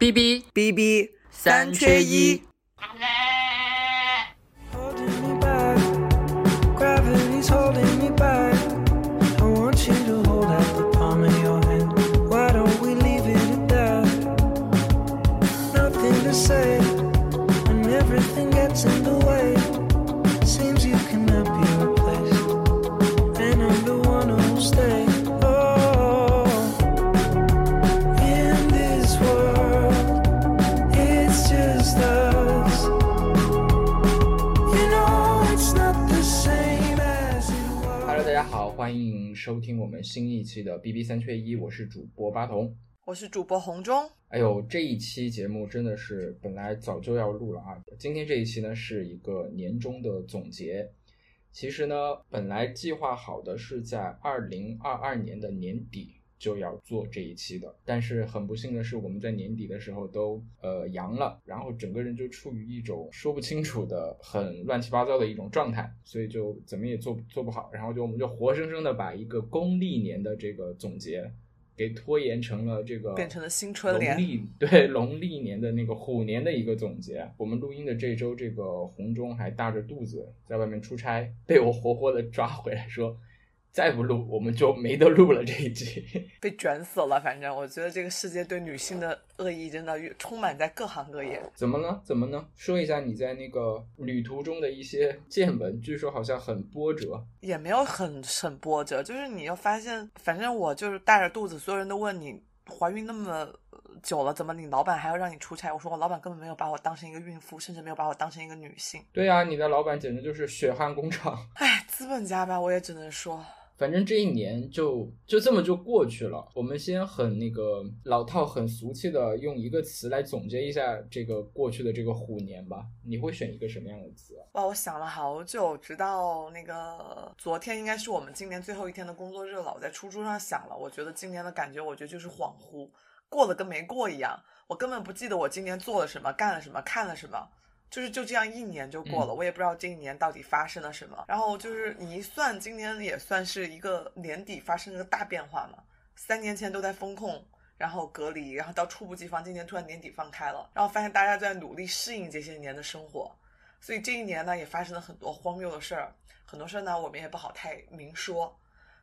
B B B B 三缺一。收听我们新一期的 B B 三缺一，我是主播八童。我是主播红中，哎呦，这一期节目真的是本来早就要录了啊！今天这一期呢是一个年终的总结。其实呢，本来计划好的是在二零二二年的年底就要做这一期的，但是很不幸的是，我们在年底的时候都呃阳了，然后整个人就处于一种说不清楚的、很乱七八糟的一种状态，所以就怎么也做做不好，然后就我们就活生生的把一个公历年的这个总结给拖延成了这个变成了新春联农历对农历年的那个虎年的一个总结。我们录音的这周，这个红中还大着肚子在外面出差，被我活活的抓回来说，再不录我们就没得录了这一集。被卷死了。反正我觉得这个世界对女性的恶意真的越充满在各行各业。怎么呢？怎么呢？说一下你在那个旅途中的一些见闻，据说好像很波折。也没有很很波折，就是你又发现，反正我就是大着肚子，所有人都问你怀孕那么久了，怎么你老板还要让你出差？我说我老板根本没有把我当成一个孕妇，甚至没有把我当成一个女性。对呀、你的老板简直就是血汗工厂。哎，资本家吧，我也只能说，反正这一年就就这么就过去了。我们先很那个老套、很俗气的用一个词来总结一下这个过去的这个虎年吧。你会选一个什么样的词？哇，我想了好久，直到那个昨天应该是我们今年最后一天的工作日了。我在出租上想了，我觉得今年的感觉，我觉得就是恍惚，过了跟没过一样。我根本不记得我今年做了什么，干了什么，看了什么。就是就这样一年就过了，我也不知道这一年到底发生了什么。然后就是你一算，今年也算是一个年底发生了个大变化嘛。三年前都在风控，然后隔离，然后到猝不及防，今年突然年底放开了，然后发现大家都在努力适应这些年的生活。所以这一年呢，也发生了很多荒谬的事儿，很多事儿呢，我们也不好太明说。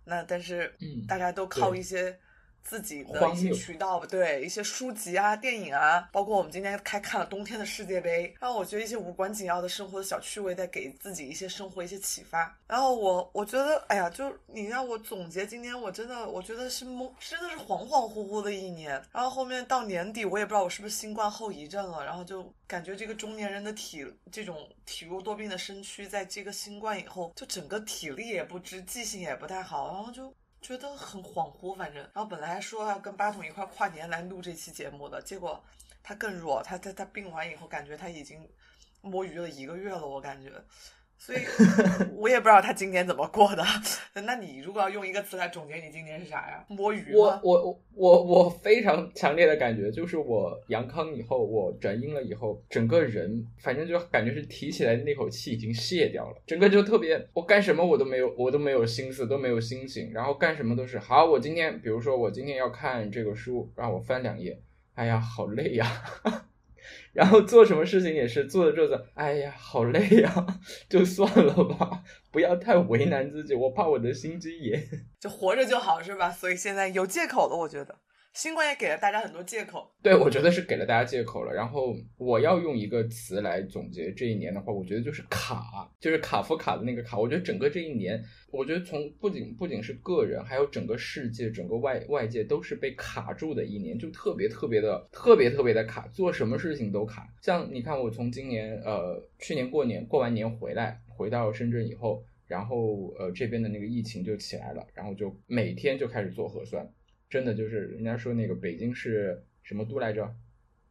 那但是，嗯大家都靠一些自己的一些渠道，对一些书籍啊、电影啊，包括我们今天开看了冬天的世界杯，然后我觉得一些无关紧要的生活的小趣味，在给自己一些生活一些启发。然后我我觉得，哎呀，就你让我总结今天，我真的我觉得是懵，真的是恍恍惚惚的一年。然后后面到年底，我也不知道我是不是新冠后遗症了，然后就感觉这个中年人的体这种体弱多病的身躯，在这个新冠以后，就整个体力也不支，记性也不太好，然后就。觉得很恍惚，反正，然后本来说要跟八筒一块跨年来录这期节目的，结果他更弱，他他他病完以后，感觉他已经摸鱼了一个月了，我感觉，所以我也不知道他今年怎么过的。那你如果要用一个词来总结你今年是啥呀？摸鱼我？我我我非常强烈的感觉，就是我阳康以后，我转阴了以后，整个人反正就感觉是提起来那口气已经泄掉了，整个就特别，我干什么我都没有，我都没有心思，都没有心情，然后干什么都是好。我今天，比如说我今天要看这个书，让我翻两页，哎呀，好累呀。然后做什么事情也是做着做着，哎呀，好累呀，就算了吧，不要太为难自己，我怕我的心肌炎。就活着就好是吧？所以现在有借口了，我觉得新冠也给了大家很多借口。对，我觉得是给了大家借口了。然后我要用一个词来总结这一年的话，我觉得就是卡，就是卡夫卡的那个卡。我觉得整个这一年，我觉得从不仅不仅是个人，还有整个世界、整个外外界都是被卡住的一年，就特别特别的特别特别的卡，做什么事情都卡。像你看，我从今年呃去年过年过完年回来，回到深圳以后。然后，呃，这边的那个疫情就起来了，然后就每天就开始做核酸，真的就是人家说那个北京是什么都来着？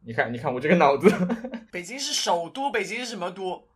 你看，你看我这个脑子，北京是首都，北京是什么都？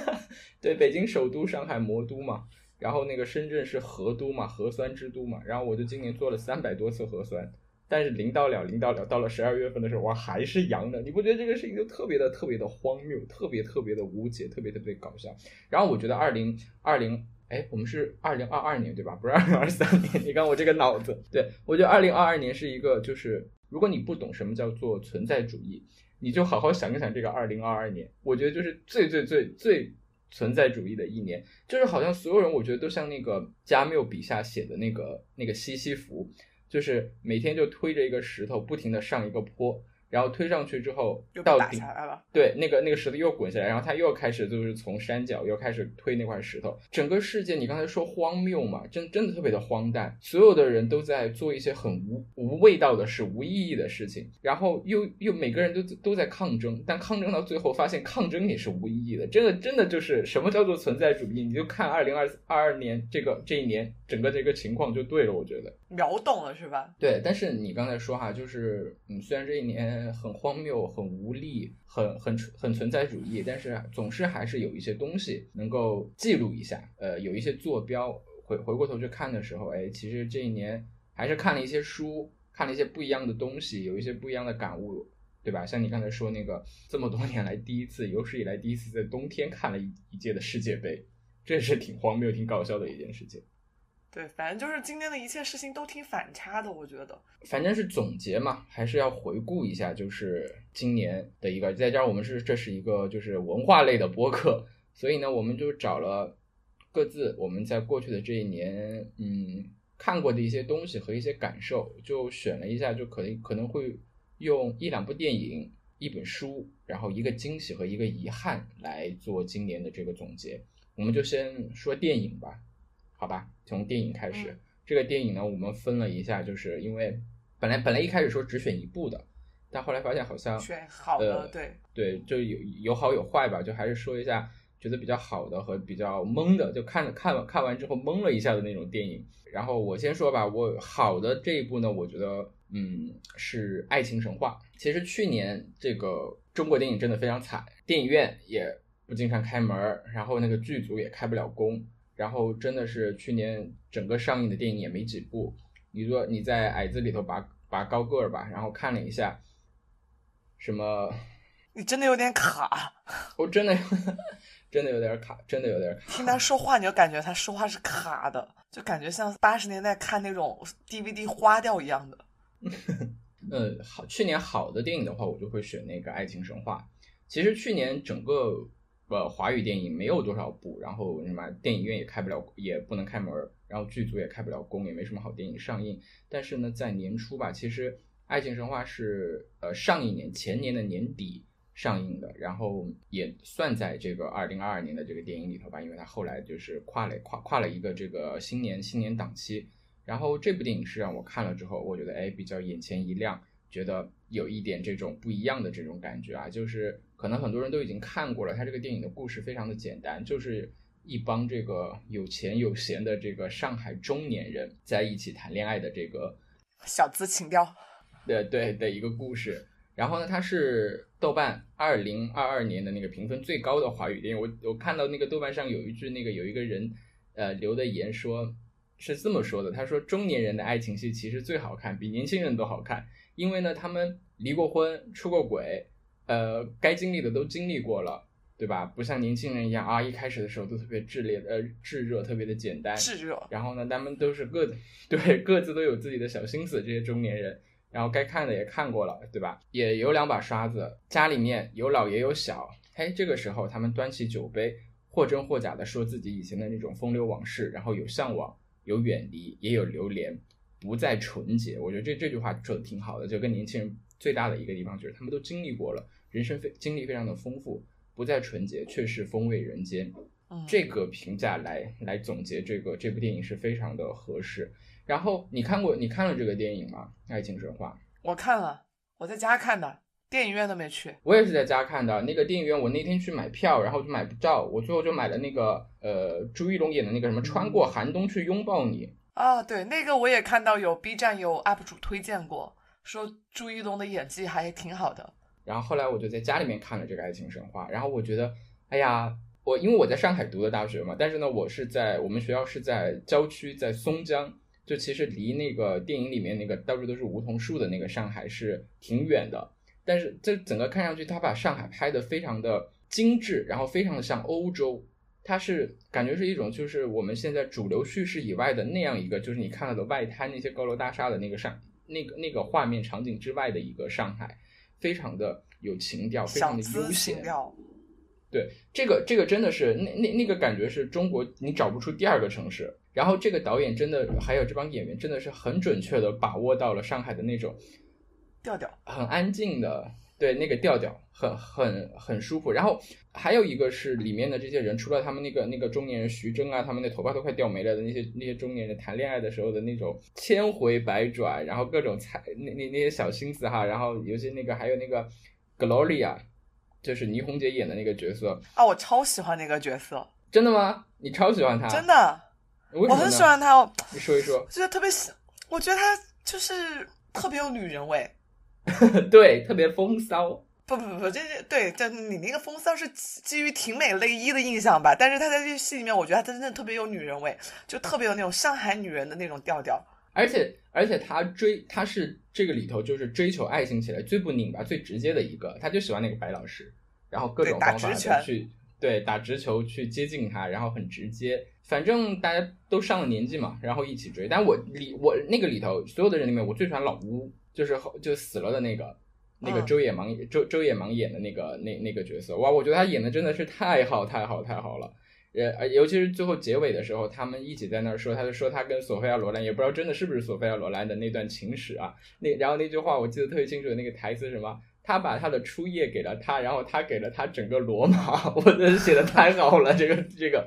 对，北京首都，上海魔都嘛，然后那个深圳是核都嘛，核酸之都嘛，然后我就今年做了三百多次核酸，但是零到了，零到了，到了十二月份的时候，我，还是阳的。你不觉得这个事情就特别的、特别的荒谬，特别特别的无解，特别特别搞笑？然后我觉得二零二零，哎，我们是二零二二年对吧？不是二零二三年。你看我这个脑子，对我觉得二零二二年是一个就是如果你不懂什么叫做存在主义，你就好好想一想这个二零二二年，我觉得就是最最最最存在主义的一年，就是好像所有人我觉得都像那个加缪笔下写的那个那个西西弗，就是每天就推着一个石头不停的上一个坡。然后推上去之后到顶下来了。对，那个那个石头又滚下来，然后他又开始就是从山脚又开始推那块石头。整个世界，你刚才说荒谬嘛，真真的特别的荒诞。所有的人都在做一些很无无味道的事、无意义的事情，然后又又每个人都都在抗争，但抗争到最后发现抗争也是无意义的。真的真的就是什么叫做存在主义？你就看二零二二二年这个这一年整个这个情况就对了，我觉得。秒懂了是吧？对，但是你刚才说哈，就是嗯，虽然这一年很荒谬、很无力、很很很存在主义，但是总是还是有一些东西能够记录一下，呃，有一些坐标。回回过头去看的时候，哎，其实这一年还是看了一些书，看了一些不一样的东西，有一些不一样的感悟，对吧？像你刚才说那个，这么多年来第一次，有史以来第一次在冬天看了一一届的世界杯，这是挺荒谬、挺搞笑的一件事情。对，反正就是今天的一切事情都挺反差的，我觉得。反正是总结嘛，还是要回顾一下，就是今年的一个，再加上我们是这是一个就是文化类的播客，所以呢，我们就找了各自我们在过去的这一年，嗯，看过的一些东西和一些感受，就选了一下，就可能可能会用一两部电影、一本书，然后一个惊喜和一个遗憾来做今年的这个总结。我们就先说电影吧，好吧，从电影开始。嗯这个电影呢，我们分了一下，就是因为本来本来一开始说只选一部的，但后来发现好像选好的，呃对，对，就有有好有坏吧，就还是说一下觉得比较好的和比较懵的，就看了看完看完之后懵了一下的那种电影。然后我先说吧，我好的这一部呢，我觉得嗯是《爱情神话》。其实去年这个中国电影真的非常惨，电影院也不经常开门儿，然后那个剧组也开不了工，然后真的是去年整个上映的电影也没几部。你说你在矮子里头拔拔高个儿吧，然后看了一下，什么 你真的有点卡。我真的真的有点卡，真的有点卡。听他说话，你就感觉他说话是卡的，就感觉像八十年代看那种 DVD 花掉一样的。嗯，好，去年好的电影的话，我就会选那个《爱情神话》。其实去年整个呃华语电影没有多少部，然后什么电影院也开不了，也不能开门，然后剧组也开不了工，也没什么好电影上映。但是呢，在年初吧，其实《爱情神话是》呃上一年前年的年底上映的，然后也算在这个二零二二年的这个电影里头吧，因为它后来就是跨了跨跨了一个这个新年新年档期。然后这部电影是让我看了之后，我觉得哎比较眼前一亮，觉得有一点这种不一样的这种感觉啊，就是可能很多人都已经看过了，他这个电影的故事非常的简单，就是一帮这个有钱有闲的这个上海中年人在一起谈恋爱的这个小资情调，对对的一个故事。然后呢，它是豆瓣二零二二年的那个评分最高的华语电影。我我看到那个豆瓣上有一句那个有一个人呃留的言说是这么说的，他说中年人的爱情戏其实最好看，比年轻人都好看，因为呢他们离过婚，出过轨，呃该经历的都经历过了。对吧？不像年轻人一样啊，一开始的时候都特别炽烈、呃炙热，特别的简单。炙热。然后呢，他们都是各自对各自都有自己的小心思，这些中年人。然后该看的也看过了，对吧？也有两把刷子，家里面有老也有小。嘿，这个时候他们端起酒杯，或真或假的说自己以前的那种风流往事，然后有向往，有远离，也有流连，不再纯洁。我觉得这这句话说的挺好的，就跟年轻人最大的一个地方就是他们都经历过了，人生非经历非常的丰富，不再纯洁，却是风味人间。嗯，这个评价来来总结这个这部电影是非常的合适。然后你看过你看了这个电影吗？《爱情神话》我看了，我在家看的，电影院都没去。我也是在家看的。那个电影院我那天去买票，然后就买不到，我最后就买了那个呃朱一龙演的那个什么《穿过寒冬去拥抱你》。啊，对，那个我也看到有 B 站有 UP 主推荐过，说朱一龙的演技还挺好的。然后后来我就在家里面看了这个《爱情神话》，然后我觉得，哎呀，我因为我在上海读的大学嘛，但是呢，我是在我们学校是在郊区，在松江。就其实离那个电影里面那个到处都是梧桐树的那个上海是挺远的，但是这整个看上去，他把上海拍的非常的精致，然后非常的像欧洲，它是感觉是一种就是我们现在主流叙事以外的那样一个，就是你看到的外滩那些高楼大厦的那个上那个那个画面场景之外的一个上海，非常的有情调，非常的悠闲。情调，对，这个这个真的是那那那个感觉是中国你找不出第二个城市。然后这个导演真的还有这帮演员真的是很准确的把握到了上海的那种调调。很安静的，对那个调调很很很舒服。然后还有一个是里面的这些人，除了他们那个那个中年人徐峥啊，他们的头发都快掉没了的那些那些中年人谈恋爱的时候的那种千回百转，然后各种猜那那那些小心思哈，然后尤其那个还有那个 Gloria，就是倪虹洁演的那个角色，啊，我超喜欢那个角色，真的吗？你超喜欢他？真？的，我很喜欢他，我你说一说。就是特别喜，我觉得他就是特别有女人味。对，特别风骚。不不不不，这这对，这你那个风骚是基基于挺美类一的印象吧？但是他在这戏里面，我觉得他真的特别有女人味，就特别有那种上海女人的那种调调。而且而且他追他是这个里头就是追求爱情起来最不拧巴、最直接的一个，他就喜欢那个白老师，然后各种方法去对打直球去接近他，然后很直接。反正大家都上了年纪嘛，然后一起追。但我里我那个里头所有的人里面，我最喜欢老乌，就是后就死了的那个。那个嗯周野芒周周野芒演的那个那那个角色，哇，我觉得他演的真的是太好太好太好了。呃，呃尤其是最后结尾的时候，他们一起在那儿说，他就说他跟索菲亚罗兰，也不知道真的是不是索菲亚罗兰的那段情史啊。那然后那句话我记得特别清楚，那个台词是什么？他把他的初夜给了他，然后他给了他整个罗马。我真的写的太好了，这个这个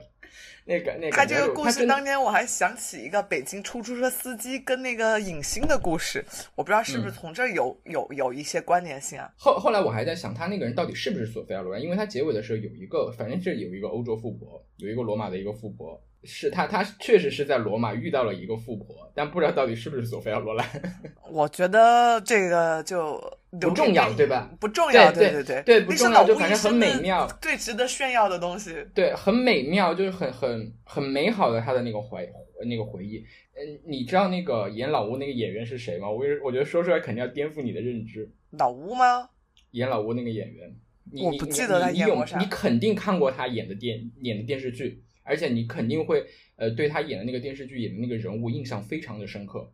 那个那个。他这个故事当年我还想起一个北京出租车司机跟那个影星的故事，我不知道是不是嗯从这儿有、有有一些关联性啊？后后来我还在想，他那个人到底是不是索菲亚罗兰？因为他结尾的时候有一个，反正是有一个欧洲富婆，有一个罗马的一个富婆，是他他确实是在罗马遇到了一个富婆，但不知道到底是不是索菲亚罗兰。我觉得这个就不重要对吧？不重要，对对对对不重要就反正很美妙最值得炫耀的东西。对，很美妙，就是很很很美好的他的那个回那个回忆。嗯，你知道那个演老吴那个演员是谁吗？我我觉得说出来肯定要颠覆你的认知。老吴吗？演老吴那个演员，你我你你不记得他演过啥你肯定看过他演的电演的电视剧，而且你肯定会呃对他演的那个电视剧演的那个人物印象非常的深刻。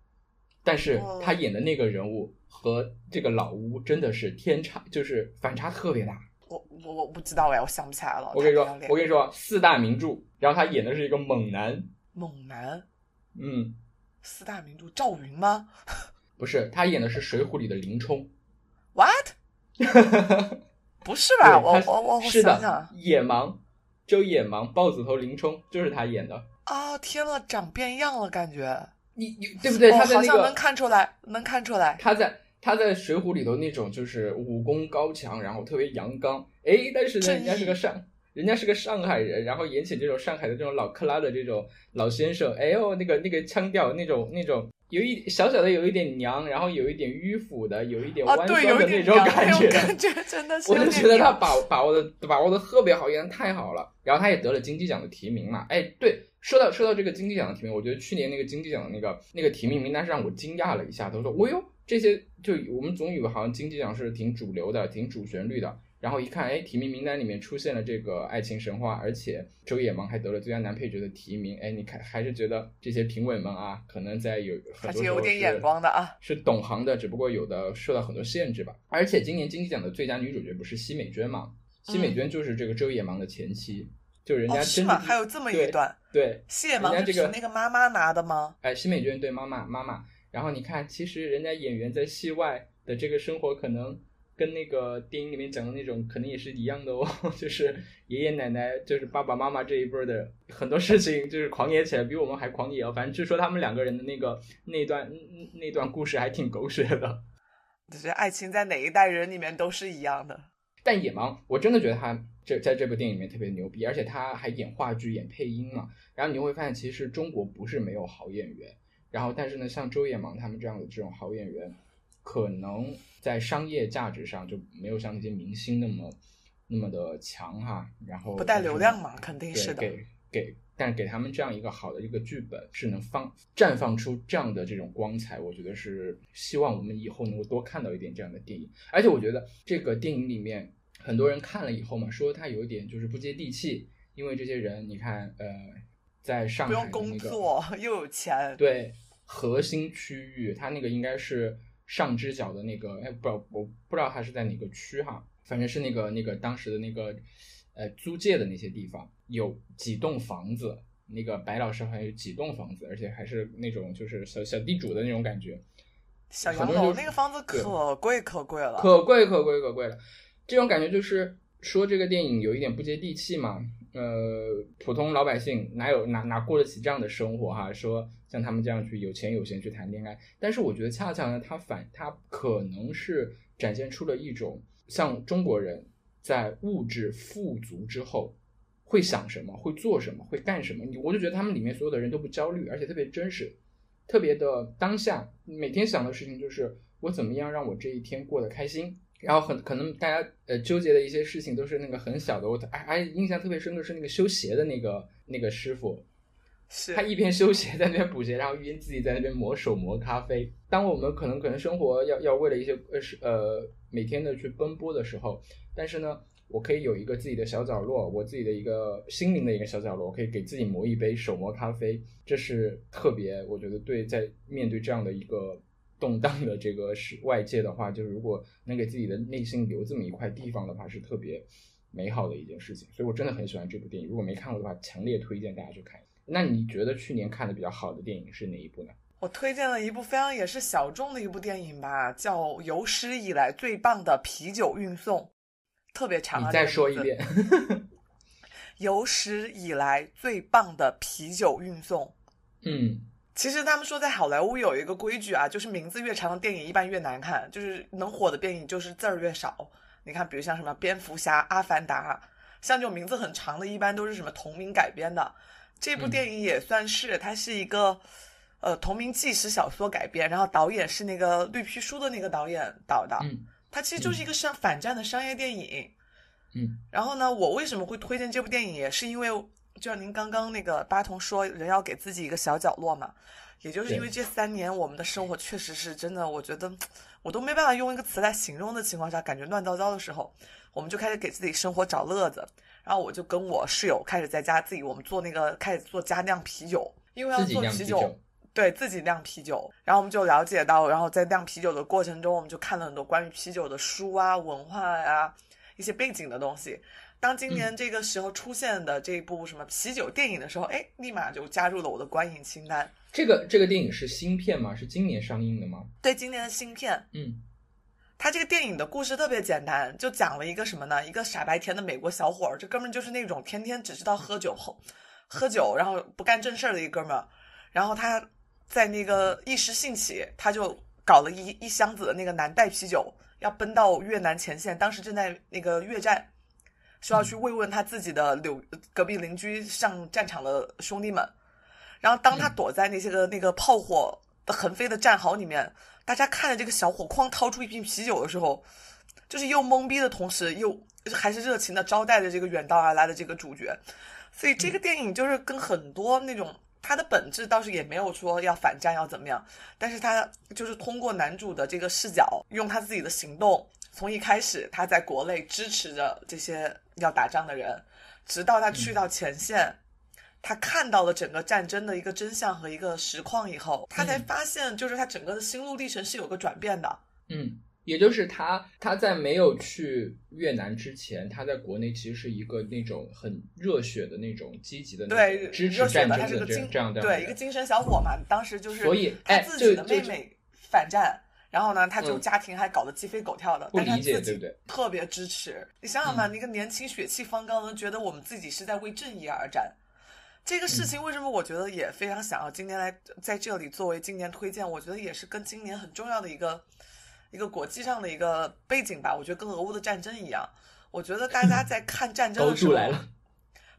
但是哦他演的那个人物和这个老吴真的是天差，就是反差特别大。我我我不知道哎，我想不起来了。我跟你说我跟你说，四大名著，然后他演的是一个猛男，猛男嗯，四大名著赵云吗 不是，他演的是《水浒》里的林冲，？What？不是吧？我我我我是的想想，野芒，周野芒，豹子头林冲就是他演的。啊，天呐，长变样了，感觉。你你对不对？哦他在那个好像能看出来，能看出来。他在他在《水浒》里头那种就是武功高强，然后特别阳刚，哎，但是呢，人家是个上，人家是个上海人，然后演起这种上海的这种老克拉的这种老先生，哎呦，那个那个腔调，那种那种有一小小的有一点娘，然后有一点迂腐的，有一点啊，弯对，酸的那种感觉。那种感觉真的 是我就觉得他把把握的把握的特别好，演的太好了。然后他也得了金鸡奖的提名嘛。哎，对，说到说到这个金鸡奖的提名，我觉得去年那个金鸡奖的那个那个提名名单是让我惊讶了一下。他说：“哦哟，这些就我们总以为好像金鸡奖是挺主流的、挺主旋律的。”然后一看，哎，提名名单里面出现了这个《爱情神话》，而且周野芒还得了最佳男配角的提名。哎，你看，还是觉得这些评委们啊，可能在有很还是多时候是有点眼光的啊。是懂行的，只不过有的受到很多限制吧。而且今年金鸡奖的最佳女主角不是奚美娟嘛？奚美娟就是这个周野芒的前妻，就人家？真正还有这么一段，对，谢芒是那个妈妈拿的吗？哎，奚美娟对妈妈妈妈。然后你看，其实人家演员在戏外的这个生活，可能跟那个电影里面讲的那种，可能也是一样的哦。就是爷爷奶奶，就是爸爸妈妈这一辈儿的很多事情，就是狂野起来比我们还狂野哦。反正据说他们两个人的那个那段那段故事还挺狗血的。就是爱情在哪一代人里面都是一样的。但野芒，我真的觉得他这在这部电影里面特别牛逼，而且他还演话剧、演配音嘛。然后你会发现，其实中国不是没有好演员，然后但是呢，像周野芒他们这样的这种好演员，可能在商业价值上就没有像那些明星那么那么的强哈。然后不带流量嘛肯定是的给给，但是给他们这样一个好的一个剧本，是能放绽放出这样的这种光彩，我觉得是希望我们以后能够多看到一点这样的电影。而且我觉得这个电影里面很多人看了以后嘛，说他有一点就是不接地气，因为这些人你看，呃，在上不用海那个工作又有钱，对核心区域，它那个应该是上支角的那个，哎，不知道我不知道它是在哪个区哈，反正是那个那个当时的那个呃租界的那些地方，有几栋房子，那个白老师好像有几栋房子，而且还是那种就是小小地主的那种感觉，小洋楼那个房子可贵可贵了，可贵可贵可贵了。这种感觉就是说这个电影有一点不接地气嘛。呃，普通老百姓哪有哪哪过得起这样的生活哈？说像他们这样去有钱有闲去谈恋爱，但是我觉得恰恰呢，它反它可能是展现出了一种像中国人在物质富足之后会想什么、会做什么、会干什么。你我就觉得他们里面所有的人都不焦虑，而且特别真实，特别的当下，每天想的事情就是我怎么样让我这一天过得开心。然后很可能大家呃纠结的一些事情都是那个很小的，我哎哎印象特别深刻是那个修鞋的那个那个师傅，是他一边修鞋在那边补鞋，然后一边自己在那边磨手磨咖啡。当我们可能可能生活要要为了一些呃是呃每天的去奔波的时候，但是呢，我可以有一个自己的小角落，我自己的一个心灵的一个小角落，我可以给自己磨一杯手磨咖啡，这是特别我觉得对在面对这样的一个。动荡的这个是外界的话，就是如果能给自己的内心留这么一块地方的话，是特别美好的一件事情。所以我真的很喜欢这部电影。如果没看过的话，强烈推荐大家去看。那你觉得去年看的比较好的电影是哪一部呢？我推荐了一部非常也是小众的一部电影吧，叫《有史以来最棒的啤酒运送》，特别长啊。你再说一遍。有史以来最棒的啤酒运送。嗯，其实他们说在好莱坞有一个规矩啊，就是名字越长的电影一般越难看，就是能火的电影就是字儿越少。你看，比如像什么蝙蝠侠、阿凡达，像这种名字很长的，一般都是什么同名改编的。这部嗯电影也算是，它是一个呃同名纪实小说改编，然后导演是那个绿皮书的那个导演导的。嗯它其实就是一个商反战的商业电影。嗯然后呢，我为什么会推荐这部电影，也是因为就像您刚刚那个八童说，人要给自己一个小角落嘛，也就是因为这三年我们的生活确实是真的，我觉得我都没办法用一个词来形容的情况下，感觉乱糟糟的时候，我们就开始给自己生活找乐子。然后我就跟我室友开始在家自己我们做那个开始做家酿啤酒，因为要做啤酒。对自己酿啤酒，然后我们就了解到，然后在酿啤酒的过程中，我们就看了很多关于啤酒的书啊、文化呀、一些背景的东西。当今年这个时候出现的这一部什么啤酒电影的时候，哎，立马就加入了我的观影清单。这个这个电影是新片吗？是今年上映的吗？对，今年的新片，嗯它这个电影的故事特别简单，就讲了一个什么呢？一个傻白甜的美国小伙儿，这哥们儿就是那种天天只知道喝酒后喝酒，然后不干正事儿的一哥们儿。然后他在那个一时兴起，他就搞了一一箱子的那个南带啤酒，要奔到越南前线，当时正在那个越战，说要去慰问他自己的柳隔壁邻居上战场的兄弟们。然后当他躲在那些个那个炮火的横飞的战壕里面，大家看着这个小伙哐掏出一瓶啤酒的时候，就是又懵逼的同时，又还是热情的招待着这个远道而来的这个主角。所以这个电影就是跟很多那种它的本质倒是也没有说要反战要怎么样，但是他就是通过男主的这个视角，用他自己的行动，从一开始他在国内支持着这些要打仗的人，直到他去到前线。他看到了整个战争的一个真相和一个实况以后，他才嗯发现，就是他整个的心路历程是有个转变的。嗯，也就是他他在没有去越南之前，他在国内其实是一个那种很热血的那种积极的那对，种支持热血的，战争他是个精这这样的对一个精神小伙嘛，当时就是所以他哎自己的妹妹反战，然后呢，他就嗯家庭还搞得鸡飞狗跳的，不但是他自己特别支持。你想想吧，嗯一个年轻血气方刚的，觉得我们自己是在为正义而战。这个事嗯情为什么我觉得也非常想要今年来在这里作为今年推荐？我觉得也是跟今年很重要的一个一个国际上的一个背景吧。我觉得跟俄乌的战争一样，我觉得大家在看战争的时候，度来了，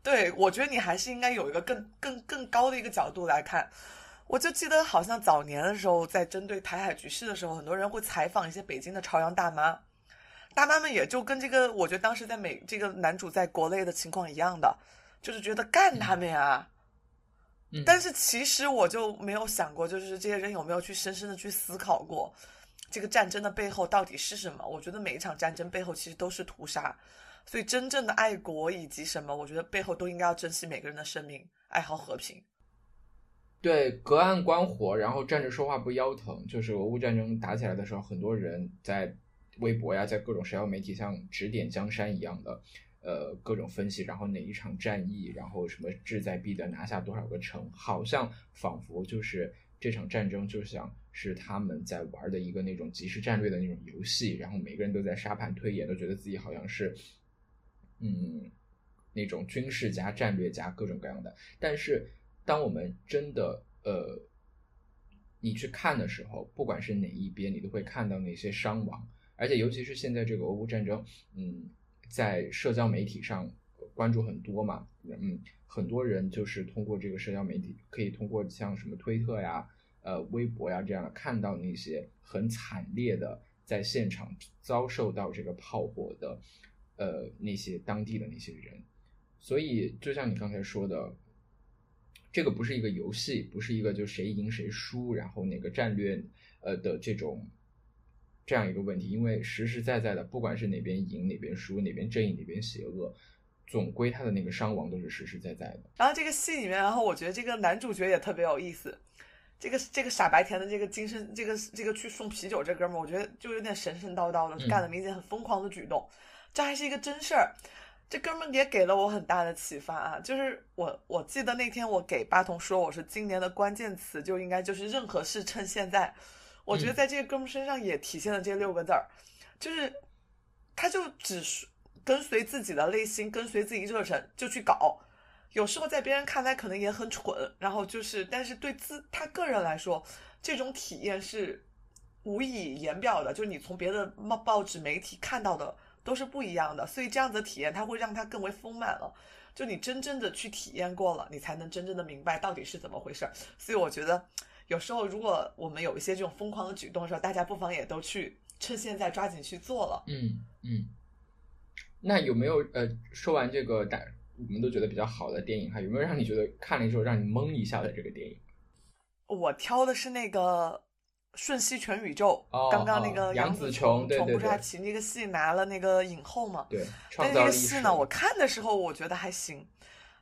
对，我觉得你还是应该有一个更更更高的一个角度来看。我就记得好像早年的时候，在针对台海局势的时候，很多人会采访一些北京的朝阳大妈，大妈们也就跟这个，我觉得当时在美这个男主在国内的情况一样的，就是觉得干他们呀。嗯但是其实我就没有想过，就是这些人有没有去深深的去思考过，这个战争的背后到底是什么？我觉得每一场战争背后其实都是屠杀，所以真正的爱国以及什么，我觉得背后都应该要珍惜每个人的生命，爱好和平。对，隔岸观火，然后站着说话不腰疼。就是俄乌战争打起来的时候，很多人在微博呀，在各种社交媒体像指点江山一样的，呃，各种分析，然后哪一场战役，然后什么志在必得，拿下多少个城，好像仿佛就是这场战争就像是他们在玩的一个那种即时战略的那种游戏，然后每个人都在沙盘推演，都觉得自己好像是，嗯，那种军事家、战略家，各种各样的。但是当我们真的呃，你去看的时候，不管是哪一边，你都会看到那些伤亡。而且尤其是现在这个俄乌战争，嗯，在社交媒体上关注很多嘛，嗯，很多人就是通过这个社交媒体，可以通过像什么推特呀、呃微博呀这样的，看到那些很惨烈的在现场遭受到这个炮火的，呃那些当地的那些人。所以就像你刚才说的，这个不是一个游戏，不是一个就谁赢谁输，然后哪个战略呃的这种。这样一个问题，因为实实在在的，不管是哪边赢哪边输，哪边正义哪边邪恶，总归他的那个伤亡都是实实在在的。然后这个戏里面，然后我觉得这个男主角也特别有意思，这个这个傻白甜的这个精神，这个这个去送啤酒这哥们儿，我觉得就有点神神叨叨的，嗯干了明显很疯狂的举动，这还是一个真事儿。这哥们儿也给了我很大的启发啊，就是我我记得那天我给八童说，我说今年的关键词就应该就是任何事趁现在。我觉得在这个哥们身上也体现了这六个字儿，就是他就只是跟随自己的内心，跟随自己热忱就去搞。有时候在别人看来可能也很蠢，然后就是，但是对自他个人来说，这种体验是无以言表的。就是你从别的报报纸媒体看到的都是不一样的，所以这样子的体验，它会让它更为丰满了。就你真正的去体验过了，你才能真正的明白到底是怎么回事儿。所以我觉得。有时候，如果我们有一些这种疯狂的举动的时候，大家不妨也都去趁现在抓紧去做了。嗯嗯。那有没有呃，说完这个感我们都觉得比较好的电影，哈，有没有让你觉得看了之后让你懵一下的这个电影？我挑的是那个《瞬息全宇宙》，哦、刚刚那个杨紫琼，对对不是还请那个戏拿了那个影后嘛？对，但这个戏呢，我看的时候我觉得还行，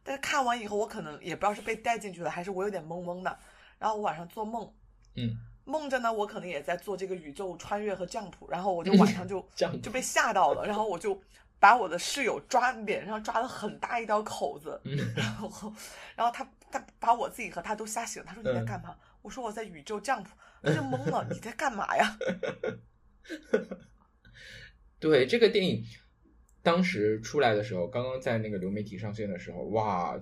但是看完以后，我可能也不知道是被带进去了，还是我有点懵懵的。然后我晚上做梦，嗯，梦着呢，我可能也在做这个宇宙穿越和降谱，然后我就 晚上就就被吓到了，然后我就把我的室友抓脸上抓了很大一道口子，嗯、然后然后他他把我自己和他都吓醒了，他说你在干嘛？嗯、我说我在宇宙降谱，他就懵了，你在干嘛呀？对这个电影当时出来的时候，刚刚在那个流媒体上线的时候，哇，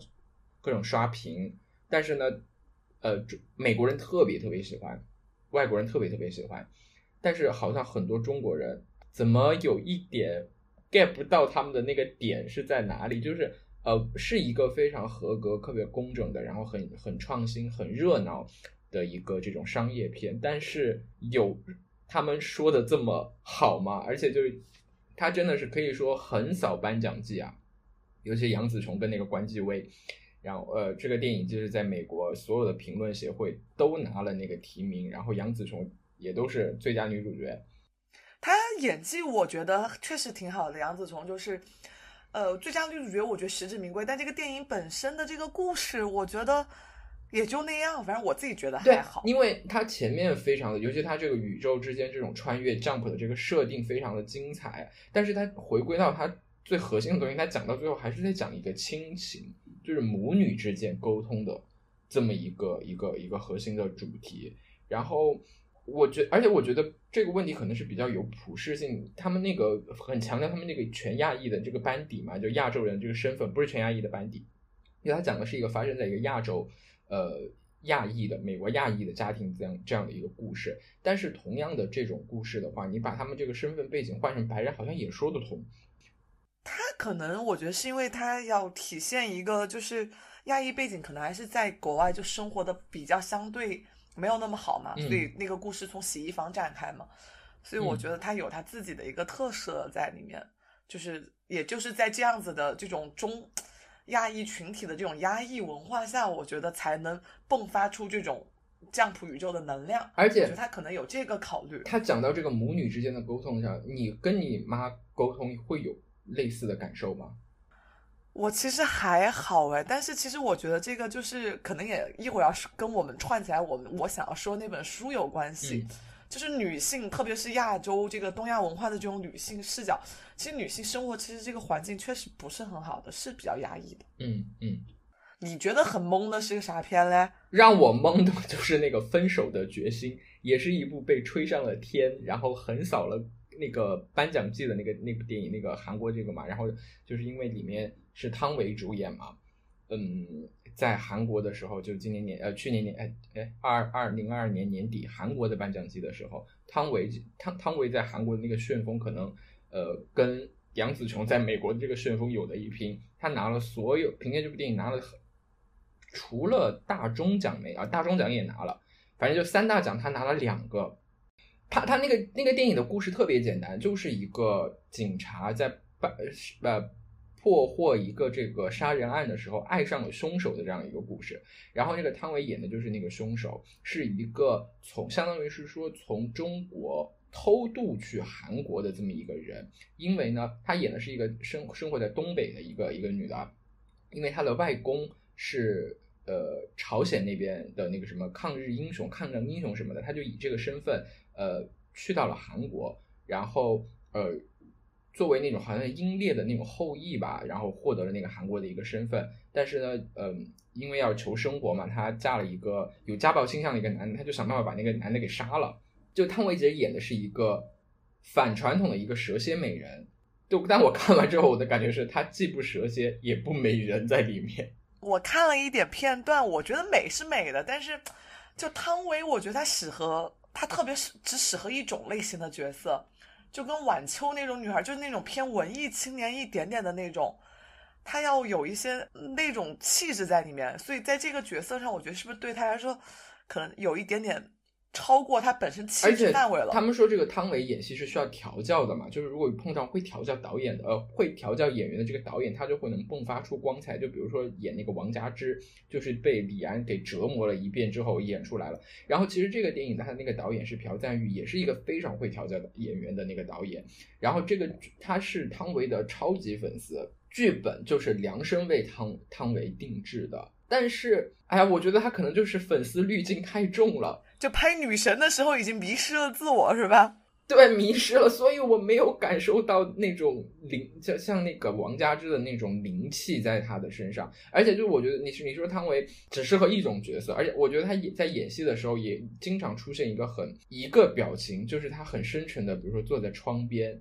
各种刷屏，但是呢。呃，美国人特别特别喜欢，外国人特别特别喜欢，但是好像很多中国人怎么有一点 get 不到他们的那个点是在哪里？就是呃，是一个非常合格、特别工整的，然后很很创新、很热闹的一个这种商业片，但是有他们说的这么好吗？而且就是他真的是可以说横扫颁奖季啊，尤其杨紫琼跟那个关继威。然后，呃，这个电影就是在美国所有的评论协会都拿了那个提名，然后杨紫琼也都是最佳女主角。她演技我觉得确实挺好的，杨紫琼就是，呃，最佳女主角我觉得实至名归。但这个电影本身的这个故事，我觉得也就那样，反正我自己觉得还好。因为它前面非常的，尤其它这个宇宙之间这种穿越 jump 的这个设定非常的精彩，但是它回归到它最核心的东西，它讲到最后还是在讲一个亲情。就是母女之间沟通的这么一个一个一个核心的主题，然后我觉，而且我觉得这个问题可能是比较有普适性，他们那个很强调他们那个全亚裔的这个班底嘛，就亚洲人这个身份不是全亚裔的班底，因为他讲的是一个发生在一个亚洲呃亚裔的美国亚裔的家庭这样这样的一个故事，但是同样的这种故事的话，你把他们这个身份背景换成白人，好像也说得通。他可能我觉得是因为他要体现一个就是亚裔背景，可能还是在国外就生活的比较相对没有那么好嘛，嗯、所以那个故事从洗衣房展开嘛，所以我觉得他有他自己的一个特色在里面，就是也就是在这样子的这种中亚裔群体的这种压抑文化下，我觉得才能迸发出这种降普宇宙的能量，而且他可能有这个考虑。他讲到这个母女之间的沟通上，你跟你妈沟通会有。类似的感受吗？我其实还好哎，但是其实我觉得这个就是可能也一会儿要是跟我们串起来，我们我想要说那本书有关系，嗯就是女性，特别是亚洲这个东亚文化的这种女性视角，其实女性生活其实这个环境确实不是很好的，是比较压抑的。嗯嗯，你觉得很懵的是个啥片嘞？让我懵的就是那个《分手的决心》，也是一部被吹上了天，然后横扫了那个颁奖季的那个那部电影，那个韩国这个嘛，然后就是因为里面是汤唯主演嘛，嗯，在韩国的时候，就今年年呃去年年哎哎二二零二二年年底韩国的颁奖季的时候，汤唯汤汤唯在韩国的那个旋风可能呃跟杨紫琼在美国的这个旋风有的一拼，她拿了所有凭借这部电影拿了除了大钟奖没啊，大钟奖也拿了，反正就三大奖他拿了两个。他他那个那个电影的故事特别简单，就是一个警察在办呃破获一个这个杀人案的时候，爱上了凶手的这样一个故事。然后那个汤唯演的就是那个凶手，是一个从相当于是说从中国偷渡去韩国的这么一个人。因为呢，他演的是一个生生活在东北的一个一个女的，因为她的外公是呃朝鲜那边的那个什么抗日英雄、抗战英雄什么的，他就以这个身份呃去到了韩国，然后呃作为那种好像英烈的那种后裔吧，然后获得了那个韩国的一个身份。但是呢，嗯、因为要求生活嘛，她嫁了一个有家暴倾向的一个男的，她就想办法把那个男的给杀了。就汤唯姐演的是一个反传统的一个蛇蝎美人。就但我看完之后，我的感觉是她既不蛇蝎，也不美人在里面。我看了一点片段，我觉得美是美的，但是就汤唯，我觉得她适合，她特别适只适合一种类型的角色，就跟晚秋那种女孩，就是那种偏文艺青年一点点的那种，她要有一些那种气质在里面，所以在这个角色上，我觉得是不是对她来说，可能有一点点超过他本身气质范围了。他们说这个汤唯演戏是需要调教的嘛，就是如果碰到会调教导演的，呃，会调教演员的这个导演，他就会能迸发出光彩。就比如说演那个王佳芝，就是被李安给折磨了一遍之后演出来了。然后其实这个电影他的那个导演是朴赞玉，也是一个非常会调教的演员的那个导演。然后这个他是汤唯的超级粉丝，剧本就是量身为汤汤唯定制的。但是，哎呀，我觉得他可能就是粉丝滤镜太重了。就拍女神的时候已经迷失了自我，是吧？对，迷失了，所以我没有感受到那种灵，就像那个王佳芝的那种灵气在她的身上。而且，就我觉得你是你说汤唯只适合一种角色，而且我觉得她演在演戏的时候也经常出现一个很一个表情，就是她很深沉的，比如说坐在窗边，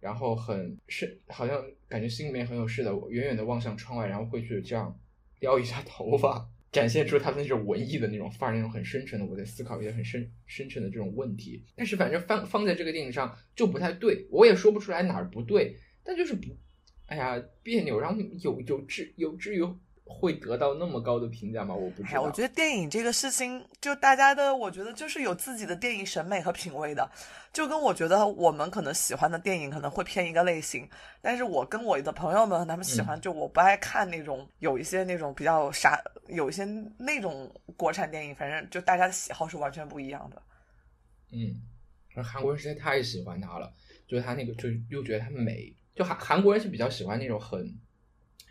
然后很深，好像感觉心里面很有事的，远远的望向窗外，然后会去这样撩一下头发。展现出他的那种文艺的那种范儿，那种很深沉的，我在思考一些很深深沉的这种问题。但是反正放放在这个电影上就不太对，我也说不出来哪儿不对，但就是不，哎呀别扭，然后有有至有至于会得到那么高的评价吗？我不知道。我觉得电影这个事情，就大家的，我觉得就是有自己的电影审美和品味的，就跟我觉得我们可能喜欢的电影可能会偏一个类型，但是我跟我的朋友们他们喜欢，就我不爱看那种有一些那种比较傻，有一些那种国产电影，反正就大家的喜好是完全不一样的。嗯，而韩国人实在太喜欢他了，就是他那个就又觉得他美，就韩韩国人是比较喜欢那种很，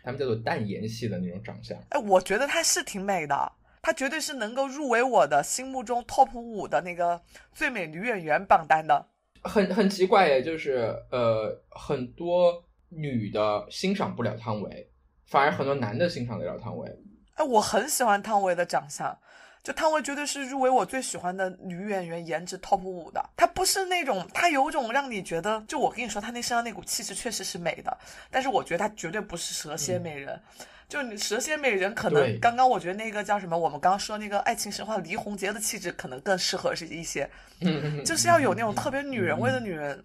他们叫做淡颜系的那种长相。哎，我觉得她是挺美的，她绝对是能够入围我的心目中 top 五的那个最美女演员榜单的。很很奇怪耶，就是呃，很多女的欣赏不了汤唯，反而很多男的欣赏得了汤唯。哎，我很喜欢汤唯的长相，就汤唯绝对是入围我最喜欢的女演员，颜值 top 五的。她不是那种，她有种让你觉得，就我跟你说，她那身上那股气质确实是美的，但是我觉得她绝对不是蛇蝎美人。就你蛇蝎美人，可能刚刚我觉得那个叫什么，我们刚刚说那个爱情神话李红杰的气质可能更适合是一些，就是要有那种特别女人味的女人。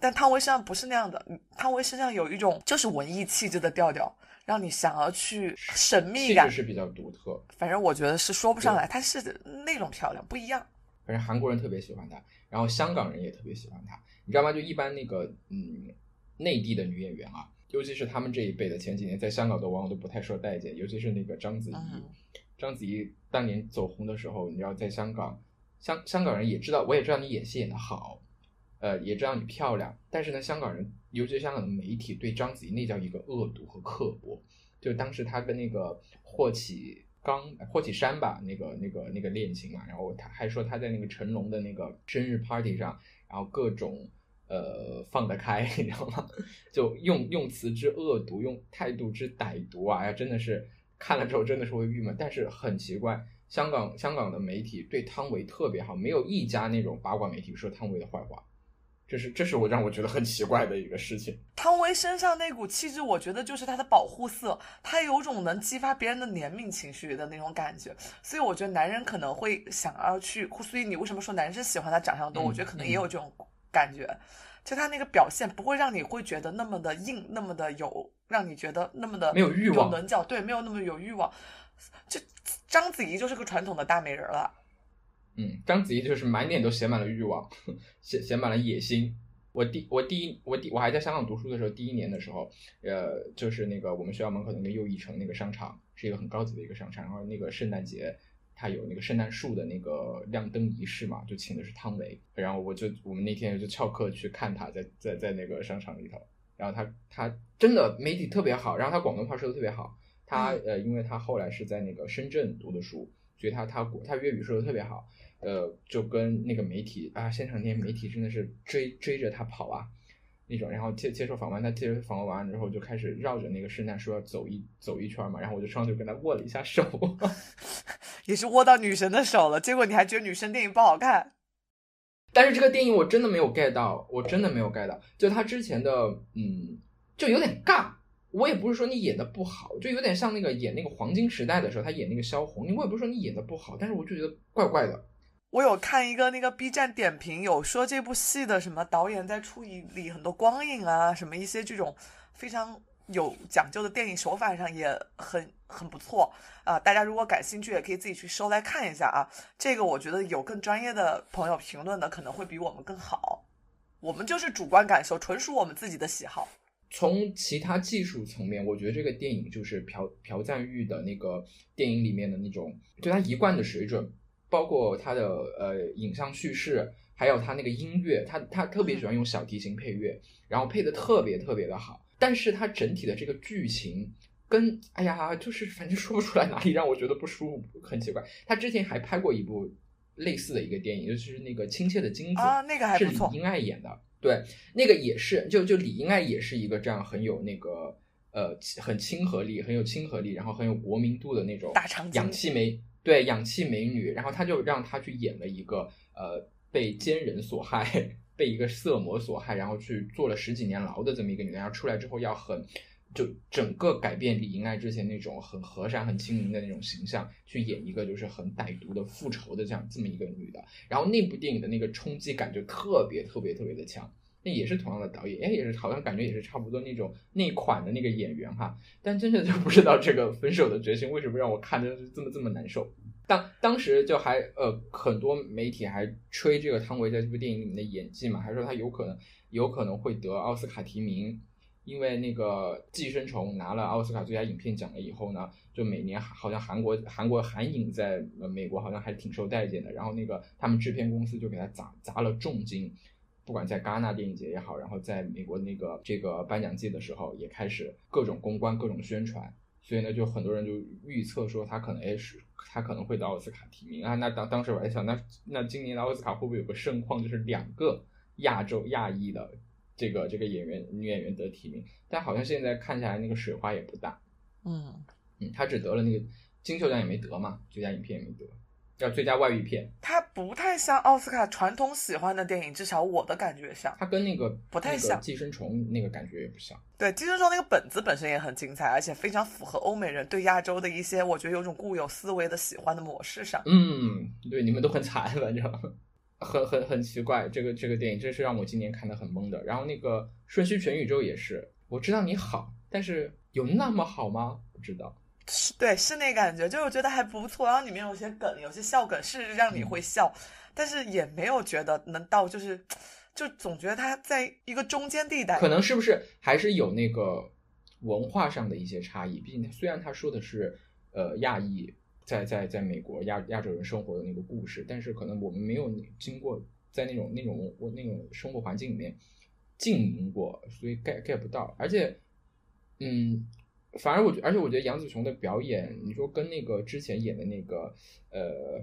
但汤唯身上不是那样的，汤唯身上有一种就是文艺气质的调调，让你想要去神秘感。是比较独特，反正我觉得是说不上来，她是那种漂亮，不一样。反正韩国人特别喜欢她，然后香港人也特别喜欢她，你知道吗？就一般那个嗯内地的女演员啊，尤其是他们这一辈的，前几年在香港的往往都不太受待见，尤其是那个章子怡。嗯章子怡当年走红的时候，你知道在香港，香香港人也知道，我也知道你演戏演得好，呃，也知道你漂亮，但是呢，香港人，尤其香港的媒体，对章子怡那叫一个恶毒和刻薄。就当时他跟那个霍启刚、霍启山吧，那个、那个、那个恋情嘛，然后他还说他在那个成龙的那个生日 party 上，然后各种呃放得开，你知道吗？就用用词之恶毒，用态度之歹毒啊，哎呀，真的是看了之后真的是会郁闷。但是很奇怪，香港香港的媒体对汤唯特别好，没有一家那种八卦媒体说汤唯的坏话。这是这是我让我觉得很奇怪的一个事情。汤唯身上那股气质，我觉得就是她的保护色，她有种能激发别人的怜悯情绪的那种感觉，所以我觉得男人可能会想要去，所以你为什么说男生喜欢她长相多？嗯我觉得可能也有这种感觉，就她那个表现不会让你会觉得那么的硬，那么的有让你觉得那么的没有欲望有棱角，对，没有那么有欲望。就章子怡就是个传统的大美人了。嗯，章子怡就是满脸都写满了欲望，写写满了野心。我第我第一我第我还在香港读书的时候，第一年的时候，呃，就是那个我们学校门口那个又一城那个商场是一个很高级的一个商场，然后那个圣诞节它有那个圣诞树的那个亮灯仪式嘛，就请的是汤唯，然后我就我们那天就翘课去看他在在在那个商场里头，然后他他真的媒体特别好，然后他广东话说的特别好，他嗯。呃因为他后来是在那个深圳读的书，所以他他他粤语说的特别好。呃，就跟那个媒体啊，现场那些媒体真的是追追着他跑啊，那种，然后接接受访问，他接受访问完之后就开始绕着那个圣诞树要走一走一圈嘛，然后我就上去跟他握了一下手，也是握到女神的手了，结果你还觉得女神电影不好看？但是这个电影我真的没有 get 到，我真的没有 get 到，就他之前的嗯，就有点尬。我也不是说你演的不好，就有点像那个演那个黄金时代的时候，他演那个萧红，我也不是说你演的不好，但是我就觉得怪怪的。我有看一个那个 B 站点评，有说这部戏的什么导演在处理里很多光影啊，什么一些这种非常有讲究的电影手法上也很很不错啊、大家如果感兴趣，也可以自己去搜来看一下啊。这个我觉得有更专业的朋友评论的可能会比我们更好，我们就是主观感受，纯属我们自己的喜好。从其他技术层面，我觉得这个电影就是朴朴赞玉的那个电影里面的那种，就他一贯的水准，包括他的呃影像叙事，还有他那个音乐，他他特别喜欢用小提琴配乐，然后配的特别特别的好。但是他整体的这个剧情跟哎呀，就是反正说不出来哪里让我觉得不舒服，很奇怪。他之前还拍过一部类似的一个电影，就是那个《亲切的金子》啊那个还不错是李英爱演的。对，那个也是，就就李英爱也是一个这样很有那个呃很亲和力，很有亲和力，然后很有国民度的那种大长今氧气美，对氧气美女，然后他就让她去演了一个呃被奸人所害，被一个色魔所害，然后去坐了十几年牢的这么一个女人，然后出来之后要很。就整个改变李英爱之前那种很和善、很亲民的那种形象，去演一个就是很歹毒的复仇的这样这么一个女的。然后那部电影的那个冲击感就特别特别特别的强。那也是同样的导演，哎，也是好像感觉也是差不多那种那款的那个演员哈，但真的就不知道这个分手的决心为什么让我看着这么这么难受。当当时就还呃很多媒体还吹这个汤唯在这部电影里面的演技嘛，还说她有可能有可能会得奥斯卡提名。因为那个《寄生虫》拿了奥斯卡最佳影片奖了以后呢，就每年好像韩国韩国韩影在呃美国好像还挺受待见的。然后那个他们制片公司就给他砸砸了重金，不管在戛纳电影节也好，然后在美国那个这个颁奖季的时候也开始各种公关、各种宣传。所以呢，就很多人就预测说他可能哎是他可能会得奥斯卡提名啊。那当当时我还想，那那今年的奥斯卡会不会有个盛况，就是两个亚洲亚裔的？这个这个演员女演员得提名，但好像现在看下来那个水花也不大。嗯，嗯，她只得了那个金球奖也没得嘛，最佳影片也没得，叫最佳外语片。它不太像奥斯卡传统喜欢的电影，至少我的感觉像。它跟那个不太像那个寄生虫那个感觉也不像。对《寄生虫》那个本子本身也很精彩，而且非常符合欧美人对亚洲的一些，我觉得有种固有思维的喜欢的模式上。嗯，对，你们都很惨，反正很很很奇怪。这个这个电影真是让我今年看的很懵的。然后那个《瞬息全宇宙》也是，我知道你好，但是有那么好吗？不知道。是对，是那感觉，就是我觉得还不错。然后里面有些梗，有些笑梗是让你会笑，但是也没有觉得能到就是，就总觉得它在一个中间地带。可能是不是还是有那个文化上的一些差异？毕竟虽然他说的是呃亚裔在在在美国亚亚洲人生活的那个故事，但是可能我们没有经过在那种那种我那种生活环境里面经营过，所以 get get 不到。而且，嗯，反而我觉，而且我觉得杨紫琼的表演，你说跟那个之前演的那个呃，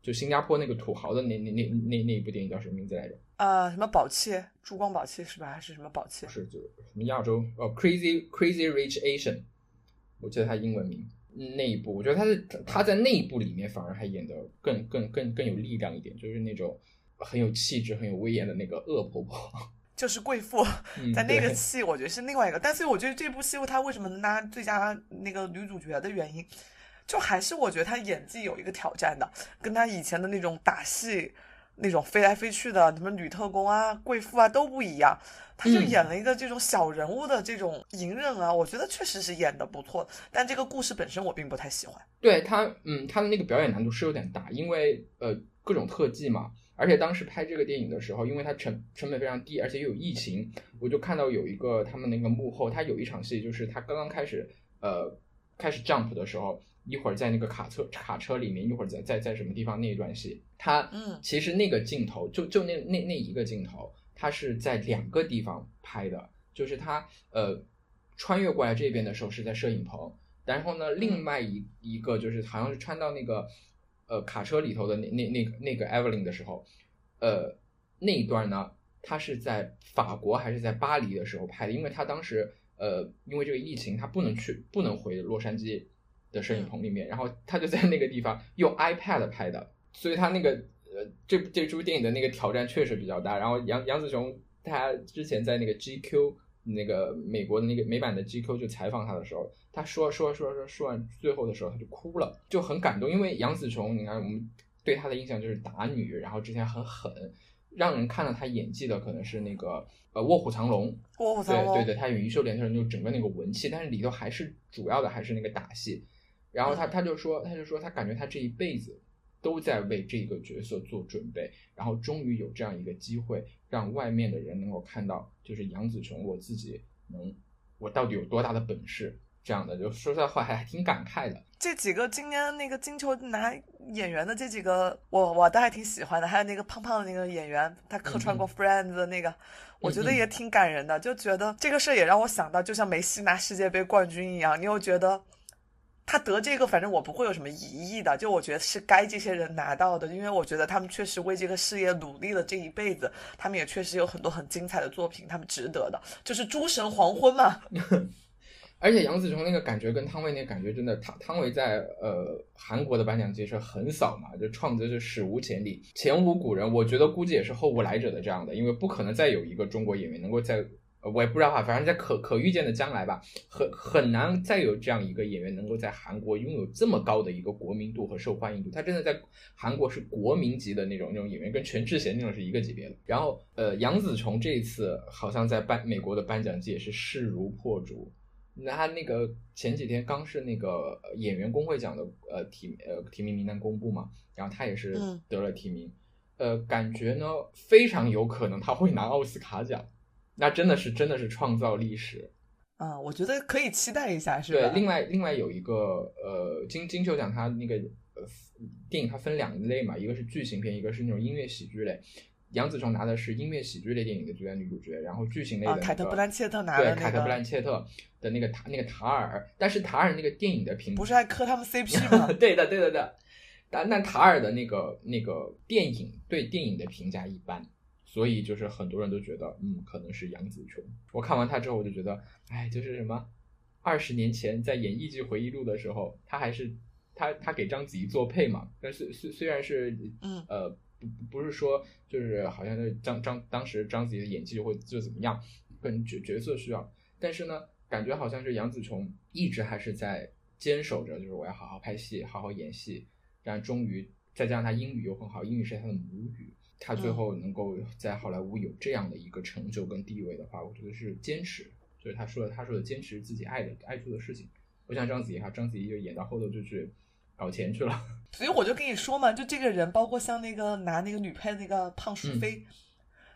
就新加坡那个土豪的那那那那那一部电影叫什么名字来着？呃、什么宝气，珠光宝气是吧？还是什么宝气不？是，就是什么亚洲哦，Crazy Crazy Rich Asian，我记得他英文名嗯那一部，我觉得他是他在那一部里面反而还演得更更更更有力量一点，就是那种很有气质、很有威严的那个恶婆婆。就是贵妇，嗯 在那个戏我觉得是另外一个，但是我觉得这部戏她为什么能拿最佳那个女主角的原因，就还是我觉得她演技有一个挑战的，跟她以前的那种打戏那种飞来飞去的什么女特工啊、贵妇啊都不一样，她就嗯演了一个这种小人物的这种隐忍啊，我觉得确实是演的不错，但这个故事本身我并不太喜欢。对他，嗯，他的那个表演难度是有点大，因为呃各种特技嘛，而且当时拍这个电影的时候，因为它成成本非常低，而且又有疫情，我就看到有一个他们那个幕后，他有一场戏就是他刚刚开始呃开始 jump 的时候，一会儿在那个卡车卡车里面，一会儿在在在什么地方那一段戏，他嗯其实那个镜头就就那那那一个镜头，它是在两个地方拍的，就是他呃穿越过来这边的时候是在摄影棚，然后呢，另外一一个就是好像是穿到那个呃卡车里头的那那那个那个 Evelyn 的时候，呃那一段呢，他是在法国还是在巴黎的时候拍的，因为他当时呃因为这个疫情，他不能去不能回洛杉矶的摄影棚里面，然后他就在那个地方用 iPad 拍的，所以他那个呃这这部电影的那个挑战确实比较大。然后杨杨紫琼她之前在那个 GQ 那个美国的那个美版的 GQ 就采访她的时候，她说说说说说完最后的时候，她就哭了，就很感动。因为杨紫琼，你看我们对她的印象就是打女，然后之前很狠，让人看到他演技的可能是那个呃《卧虎藏龙》，卧虎藏龙，对对对，他演于秀莲的时候就整个那个文气，但是里头还是主要的还是那个打戏。然后他嗯他就说他就说他感觉他这一辈子都在为这个角色做准备，然后终于有这样一个机会，让外面的人能够看到，就是杨紫琼我自己能我到底有多大的本事。这样的，就说实在话还还挺感慨的。这几个今年那个金球拿演员的这几个，我我都还挺喜欢的。还有那个胖胖的那个演员，他客串过《Friends》的那个，我觉得也挺感人的。就觉得这个事儿也让我想到，就像梅西拿世界杯冠军一样，你又觉得他得这个，反正我不会有什么疑义的。就我觉得是该这些人拿到的，因为我觉得他们确实为这个事业努力了这一辈子，他们也确实有很多很精彩的作品，他们值得的。就是诸神黄昏嘛，而且杨紫琼那个感觉跟汤唯那个感觉真的，汤汤唯在呃韩国的颁奖季是横扫嘛，就创择是史无前例，前无古人。我觉得估计也是后无来者的这样的，因为不可能再有一个中国演员能够在，我也不知道哈，反正在可可预见的将来吧，很很难再有这样一个演员能够在韩国拥有这么高的一个国民度和受欢迎度。他真的在韩国是国民级的那种那种演员，跟全智贤那种是一个级别的。然后呃，杨紫琼这一次好像在颁美国的颁奖季也是势如破竹。那他那个前几天刚是那个呃演员工会奖的呃提呃提名名单公布嘛，然后他也是嗯得了提名，呃，感觉呢非常有可能他会拿奥斯卡奖，那真的是真的是创造历史。嗯，我觉得可以期待一下，是吧？，对另外另外有一个呃金金球奖，它那个呃电影它分两类嘛，一个是剧情片，一个是那种音乐喜剧类。杨紫琼拿的是音乐喜剧类电影的最佳女主角，然后剧情类的、啊，那个凯特·布兰切特拿对了那个，凯特·布兰切特的那个塔那个塔尔，但是塔尔那个电影的评不是还磕他们 CP 吗？对的对的对的，但但塔尔的那个那个电影对电影的评价一般，所以就是很多人都觉得嗯可能是杨紫琼。我看完她之后我就觉得，哎，就是什么二十年前在演《艺伎回忆录》的时候，她还是她她给章子怡做配嘛，但是虽虽然是嗯。呃不不不是说就是好像是张张当时章子怡的演技会就怎么样，跟角角色需要，但是呢，感觉好像是杨紫琼一直还是在坚守着，就是我要好好拍戏，好好演戏，然后终于再加上她英语又很好，英语是她的母语，她最后能够在好莱坞有这样的一个成就跟地位的话，我觉得是坚持，就是他说的他说的坚持自己爱的爱做的事情，不像章子怡哈，章子怡就演到后头就去搞钱去了。所以我就跟你说嘛，就这个人，包括像那个拿那个女配的那个胖淑妃，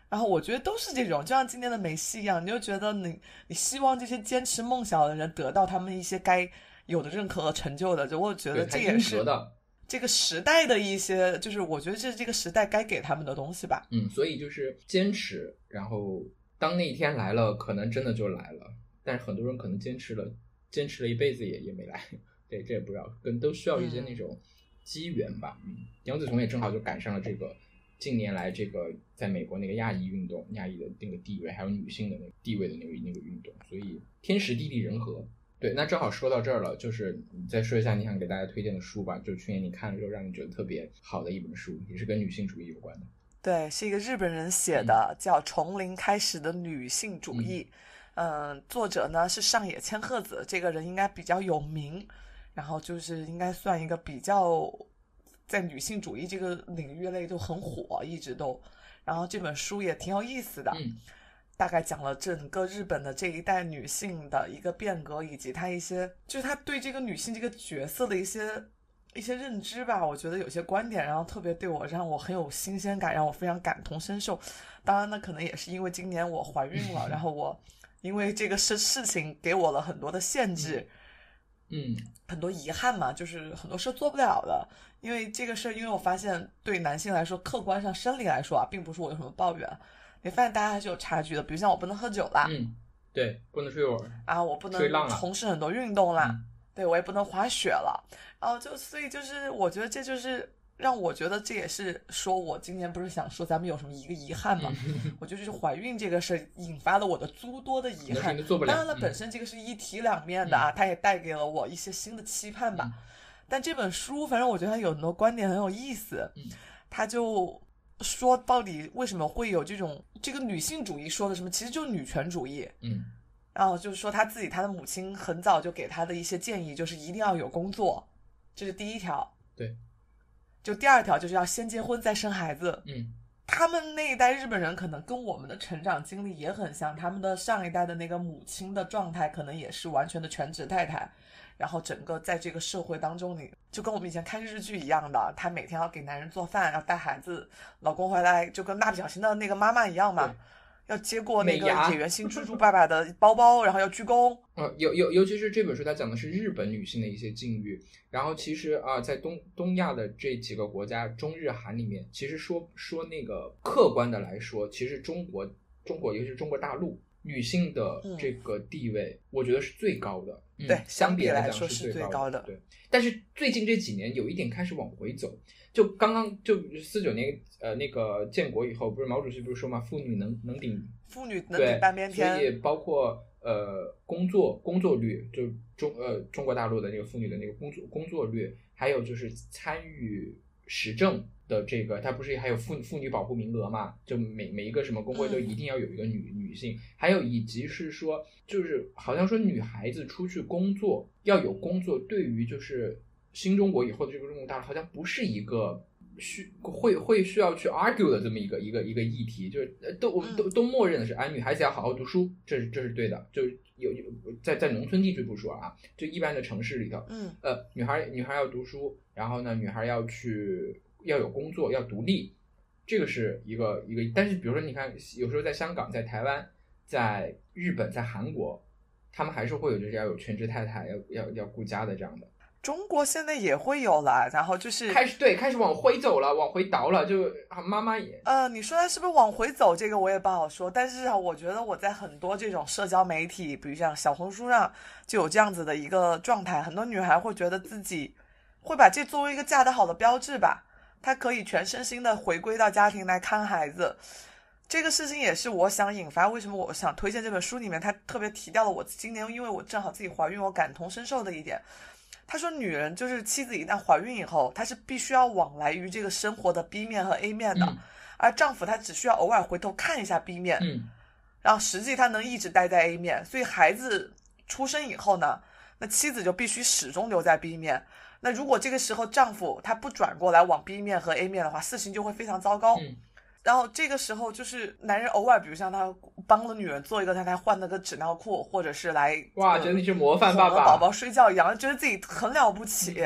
然后我觉得都是这种，就像今天的梅西一样，你就觉得你你希望这些坚持梦想的人得到他们一些该有的认可和成就的，就我觉，得这也是得的。这个时代的一些，就是我觉得这是这个时代该给他们的东西吧。嗯，所以就是坚持，然后当那一天来了，可能真的就来了。但是很多人可能坚持了，坚持了一辈子也也没来。对，这也不知道，跟都需要一些那种机缘吧。嗯，杨紫琼也正好就赶上了这个近年来这个在美国那个亚裔运动、亚裔的那个地位，还有女性的那个地位的那个那个运动，所以天时地利人和。对，那正好说到这儿了，就是你再说一下你想给大家推荐的书吧。就是去年你看了之后，让你觉得特别好的一本书，也是跟女性主义有关的。对，是一个日本人写的，叫《从零开始的女性主义》。嗯，作者呢是上野千鹤子，这个人应该比较有名，然后就是应该算一个比较在女性主义这个领域内就很火，一直都。然后这本书也挺有意思的，嗯大概讲了整个日本的这一代女性的一个变革，以及她一些就是她对这个女性这个角色的一些一些认知吧。我觉得有些观点，然后特别对我让我很有新鲜感，让我非常感同身受。当然呢，可能也是因为今年我怀孕了，然后我因为这个事事情给我了很多的限制。嗯很多遗憾嘛，就是很多事做不了的。因为这个事儿，因为我发现对男性来说，客观上生理来说啊，并不是我有什么抱怨，你发现大家还是有差距的。比如像我不能喝酒啦，嗯，对，不能吹会儿。啊，我不能从事很多运动啦，嗯对我也不能滑雪了。然后就所以就是，我觉得这就是让我觉得这也是说我今年不是想说咱们有什么一个遗憾嘛？我觉得就是怀孕这个事儿引发了我的诸多的遗憾。当然了，嗯本身这个是一体两面的啊，它也带给了我一些新的期盼吧。嗯但这本书，反正我觉得它有很多观点很有意思。嗯他就说到底为什么会有这种这个女性主义说的什么，其实就是女权主义。嗯然后就是说他自己，他的母亲很早就给他的一些建议，就是一定要有工作，这是第一条。对。就第二条就是要先结婚再生孩子。嗯他们那一代日本人可能跟我们的成长经历也很像，他们的上一代的那个母亲的状态可能也是完全的全职太太，然后整个在这个社会当中，你就跟我们以前看日剧一样的，她每天要给男人做饭，要带孩子，老公回来就跟蜡笔小新的那个妈妈一样嘛，要接过那个美牙野原新 猪猪爸爸的包包，然后要鞠躬。呃，尤尤尤其是这本书，它讲的是日本女性的一些境遇。然后其实啊、在东东亚的这几个国家，中日韩里面，其实说说那个客观的来说，其实中国中国尤其是中国大陆女性的嗯这个地位，我觉得是最高的。嗯对相相比来说是最高的对，但是最近这几年有一点开始往回走。就刚刚就四九年呃那个建国以后，不是毛主席不是说嘛，妇女能能顶妇女能对顶半边所以，包括呃工作工作率，就中呃中国大陆的那个妇女的那个工作工作率，还有就是参与时政的这个，它不是还有妇妇女保护名额嘛？就每每一个什么工会都嗯一定要有一个女、女性，还有以及是说，就是好像说女孩子出去工作要有工作，对于就是新中国以后的这个中国大陆，好像不是一个。需会会需要去 argue 的这么一个一个一个议题，就是呃都我们都都默认的是，哎，女孩子要好好读书，这是这是对的，就是有有在在农村地区不说啊，就一般的城市里头，嗯呃，女孩女孩要读书，然后呢，女孩要去要有工作，要独立，这个是一个一个。但是比如说，你看，有时候在香港、在台湾、在日本、在韩国，他们还是会有就是要有全职太太，要要要顾家的这样的。中国现在也会有了，然后就是开始对，开始往回走了，往回倒了，就啊妈妈也呃，你说他是不是往回走？这个我也不好说。但是啊，我觉得我在很多这种社交媒体，比如像小红书上，就有这样子的一个状态。很多女孩会觉得自己会把这作为一个嫁得好的标志吧，她可以全身心的回归到家庭来看孩子。这个事情也是我想引发，为什么我想推荐这本书里面，他特别提到了我今年，因为我正好自己怀孕，我感同身受的一点。他说，女人就是妻子一旦怀孕以后，她是必须要往来于这个生活的 B 面和 A 面的，嗯而丈夫他只需要偶尔回头看一下 B 面，嗯然后实际他能一直待在 A 面，所以孩子出生以后呢，那妻子就必须始终留在 B 面。那如果这个时候丈夫他不转过来往 B 面和 A 面的话，事情就会非常糟糕。嗯然后这个时候就是男人偶尔，比如像他帮了女人做一个，他才换了个纸尿裤，或者是来哇，呃觉得你是模范爸爸。宝宝睡觉一样，觉得自己很了不起。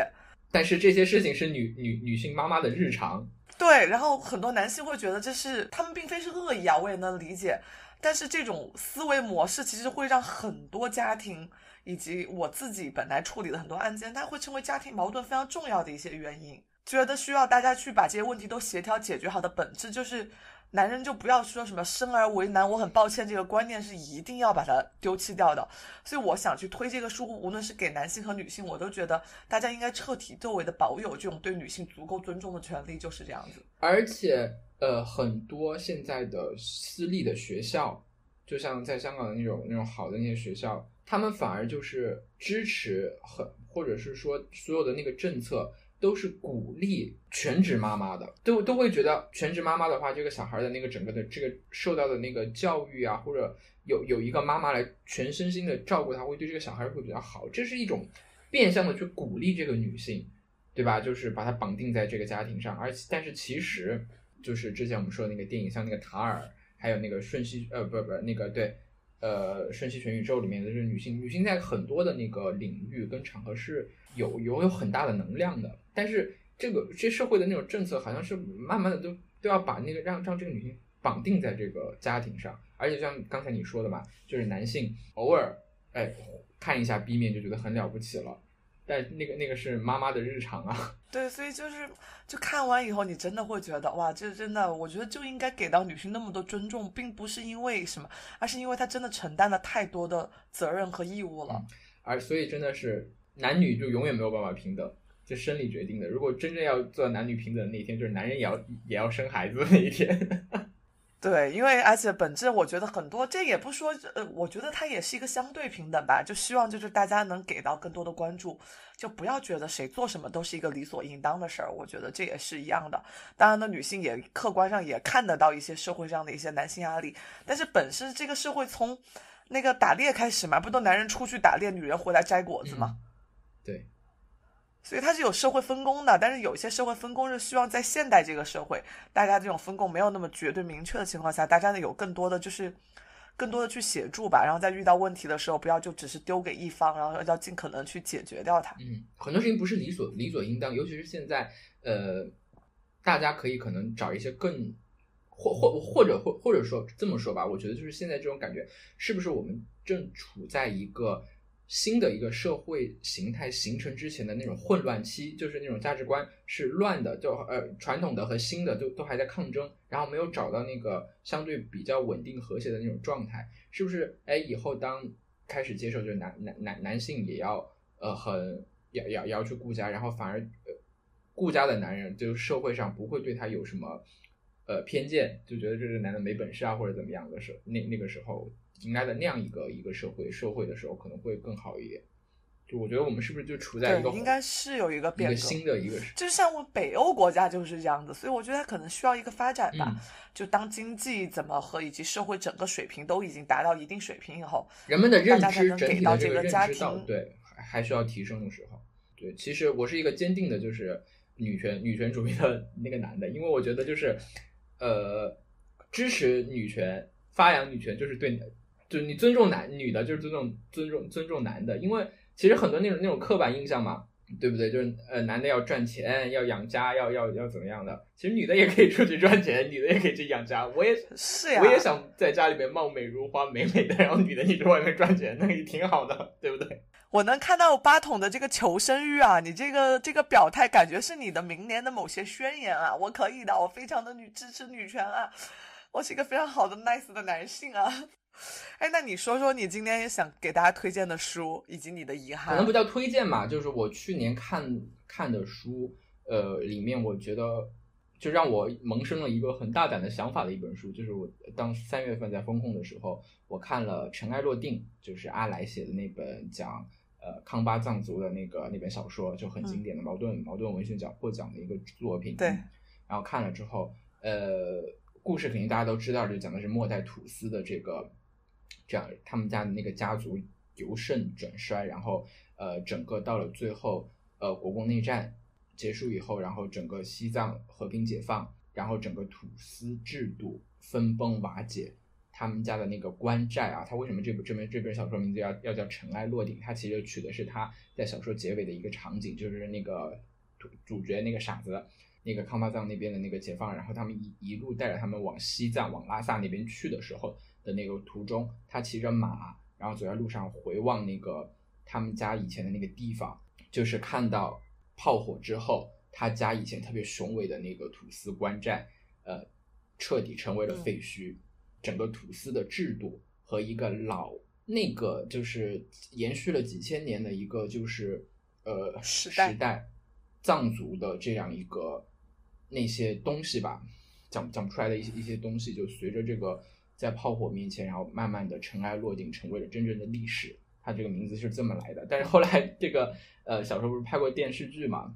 但是这些事情是女女女性妈妈的日常。对，然后很多男性会觉得这是他们并非是恶意啊，我也能理解。但是这种思维模式其实会让很多家庭以及我自己本来处理的很多案件，它会成为家庭矛盾非常重要的一些原因。觉得需要大家去把这些问题都协调解决好的本质，就是男人就不要说什么生而为男，我很抱歉，这个观念是一定要把它丢弃掉的。所以我想去推这个书，无论是给男性和女性，我都觉得大家应该彻底作为的保有这种对女性足够尊重的权利，就是这样子。而且，呃，很多现在的私立的学校，就像在香港的那种那种好的那些学校，他们反而就是支持很，或者是说所有的那个政策都是鼓励全职妈妈的，都都会觉得全职妈妈的话，这个小孩的那个整个的这个受到的那个教育啊，或者有有一个妈妈来全身心的照顾他，会对这个小孩会比较好，这是一种变相的去鼓励这个女性。对吧？就是把它绑定在这个家庭上，而但是其实就是之前我们说的那个电影，像那个塔尔，还有那个瞬息，呃，不不，那个对，呃，瞬息全宇宙里面的这个女性，女性在很多的那个领域跟场合是有有有很大的能量的，但是这个这社会的那种政策好像是慢慢的都都要把那个让让这个女性绑定在这个家庭上，而且像刚才你说的嘛，就是男性偶尔哎看一下 B 面就觉得很了不起了。但那个那个是妈妈的日常啊，对，所以就是就看完以后，你真的会觉得哇，这真的，我觉得就应该给到女性那么多尊重，并不是因为什么，而是因为她真的承担了太多的责任和义务了。而所以真的是男女就永远没有办法平等，这生理决定的。如果真正要做男女平等的那一天，就是男人也要也要生孩子的那一天。对，因为而且本质，我觉得很多，这也不说，呃，我觉得它也是一个相对平等吧，就希望就是大家能给到更多的关注，就不要觉得谁做什么都是一个理所应当的事儿。我觉得这也是一样的。当然呢，女性也客观上也看得到一些社会上的一些男性压力，但是本身这个社会从那个打猎开始嘛，不都男人出去打猎，女人回来摘果子吗？对。所以它是有社会分工的，但是有些社会分工是希望在现代这个社会，大家这种分工没有那么绝对明确的情况下，大家呢有更多的就是更多的去协助吧，然后在遇到问题的时候，不要就只是丢给一方，然后要尽可能去解决掉它。嗯，很多事情不是理所理所应当，尤其是现在，呃，大家可以可能找一些更或或或者或或者说这么说吧，我觉得就是现在这种感觉，是不是我们正处在一个。新的一个社会形态形成之前的那种混乱期，就是那种价值观是乱的，就呃传统的和新的都都还在抗争，然后没有找到那个相对比较稳定和谐的那种状态，是不是？哎，以后当开始接受，就是男男男男性也要呃很要要要去顾家，然后反而顾家的男人，就社会上不会对他有什么呃偏见，就觉得这个男的没本事啊或者怎么样的时候，那那个时候。应该的那样一个一个社会社会的时候，可能会更好一点。就我觉得我们是不是就处在一个应该是有一个变革新的一个，就是像我北欧国家就是这样子，所以我觉得它可能需要一个发展吧。就当经济怎么和以及社会整个水平都已经达到一定水平以后，人们的认知整体的这个家庭对还还需要提升的时候，对，其实我是一个坚定的就是女权女权主义的那个男的，因为我觉得就是呃支持女权发扬女权就是对。就是你尊重男女的，就是尊重尊重尊重男的，因为其实很多那种那种刻板印象嘛，对不对？就是呃，男的要赚钱，要养家，要要要怎么样的？其实女的也可以出去赚钱，女的也可以去养家。我也是呀，我也想在家里面貌美如花，美美的，然后女的你去外面赚钱，那也挺好的，对不对？我能看到八筒的这个求生欲啊，你这个这个表态，感觉是你的明年的某些宣言啊。我可以的，我非常的女支持女权啊，我是一个非常好的 nice 的男性啊。哎，那你说说你今天想给大家推荐的书，以及你的遗憾？可能不叫推荐吧，就是我去年看看的书，呃，里面我觉得就让我萌生了一个很大胆的想法的一本书，就是我当三月份在风控的时候，我看了《尘埃落定》，就是阿来写的那本讲呃康巴藏族的那个那本小说，就很经典的矛盾矛盾文学奖获奖的一个作品。对，然后看了之后，呃，故事肯定大家都知道，就讲的是末代土司的这个。这样，他们家的那个家族由盛转衰，然后呃，整个到了最后，呃，国共内战结束以后，然后整个西藏和平解放，然后整个土司制度分崩瓦解，他们家的那个官债啊，他为什么这部这本这本小说名字要要叫尘埃落定？他其实取的是他在小说结尾的一个场景，就是那个主角那个傻子，那个康巴藏那边的那个解放，然后他们一一路带着他们往西藏往拉萨那边去的时候。的那个途中，他骑着马，然后走在路上回望那个他们家以前的那个地方，就是看到炮火之后，他家以前特别雄伟的那个土司官寨，呃，彻底成为了嗯废墟，整个土司的制度和一个老那个就是延续了几千年的一个就是呃时代时代藏族的这样一个那些东西吧，讲讲不出来的一些一些东西，就随着这个在炮火面前，然后慢慢的尘埃落定，成为了真正的历史。它这个名字是这么来的。但是后来这个呃小时候不是拍过电视剧嘛，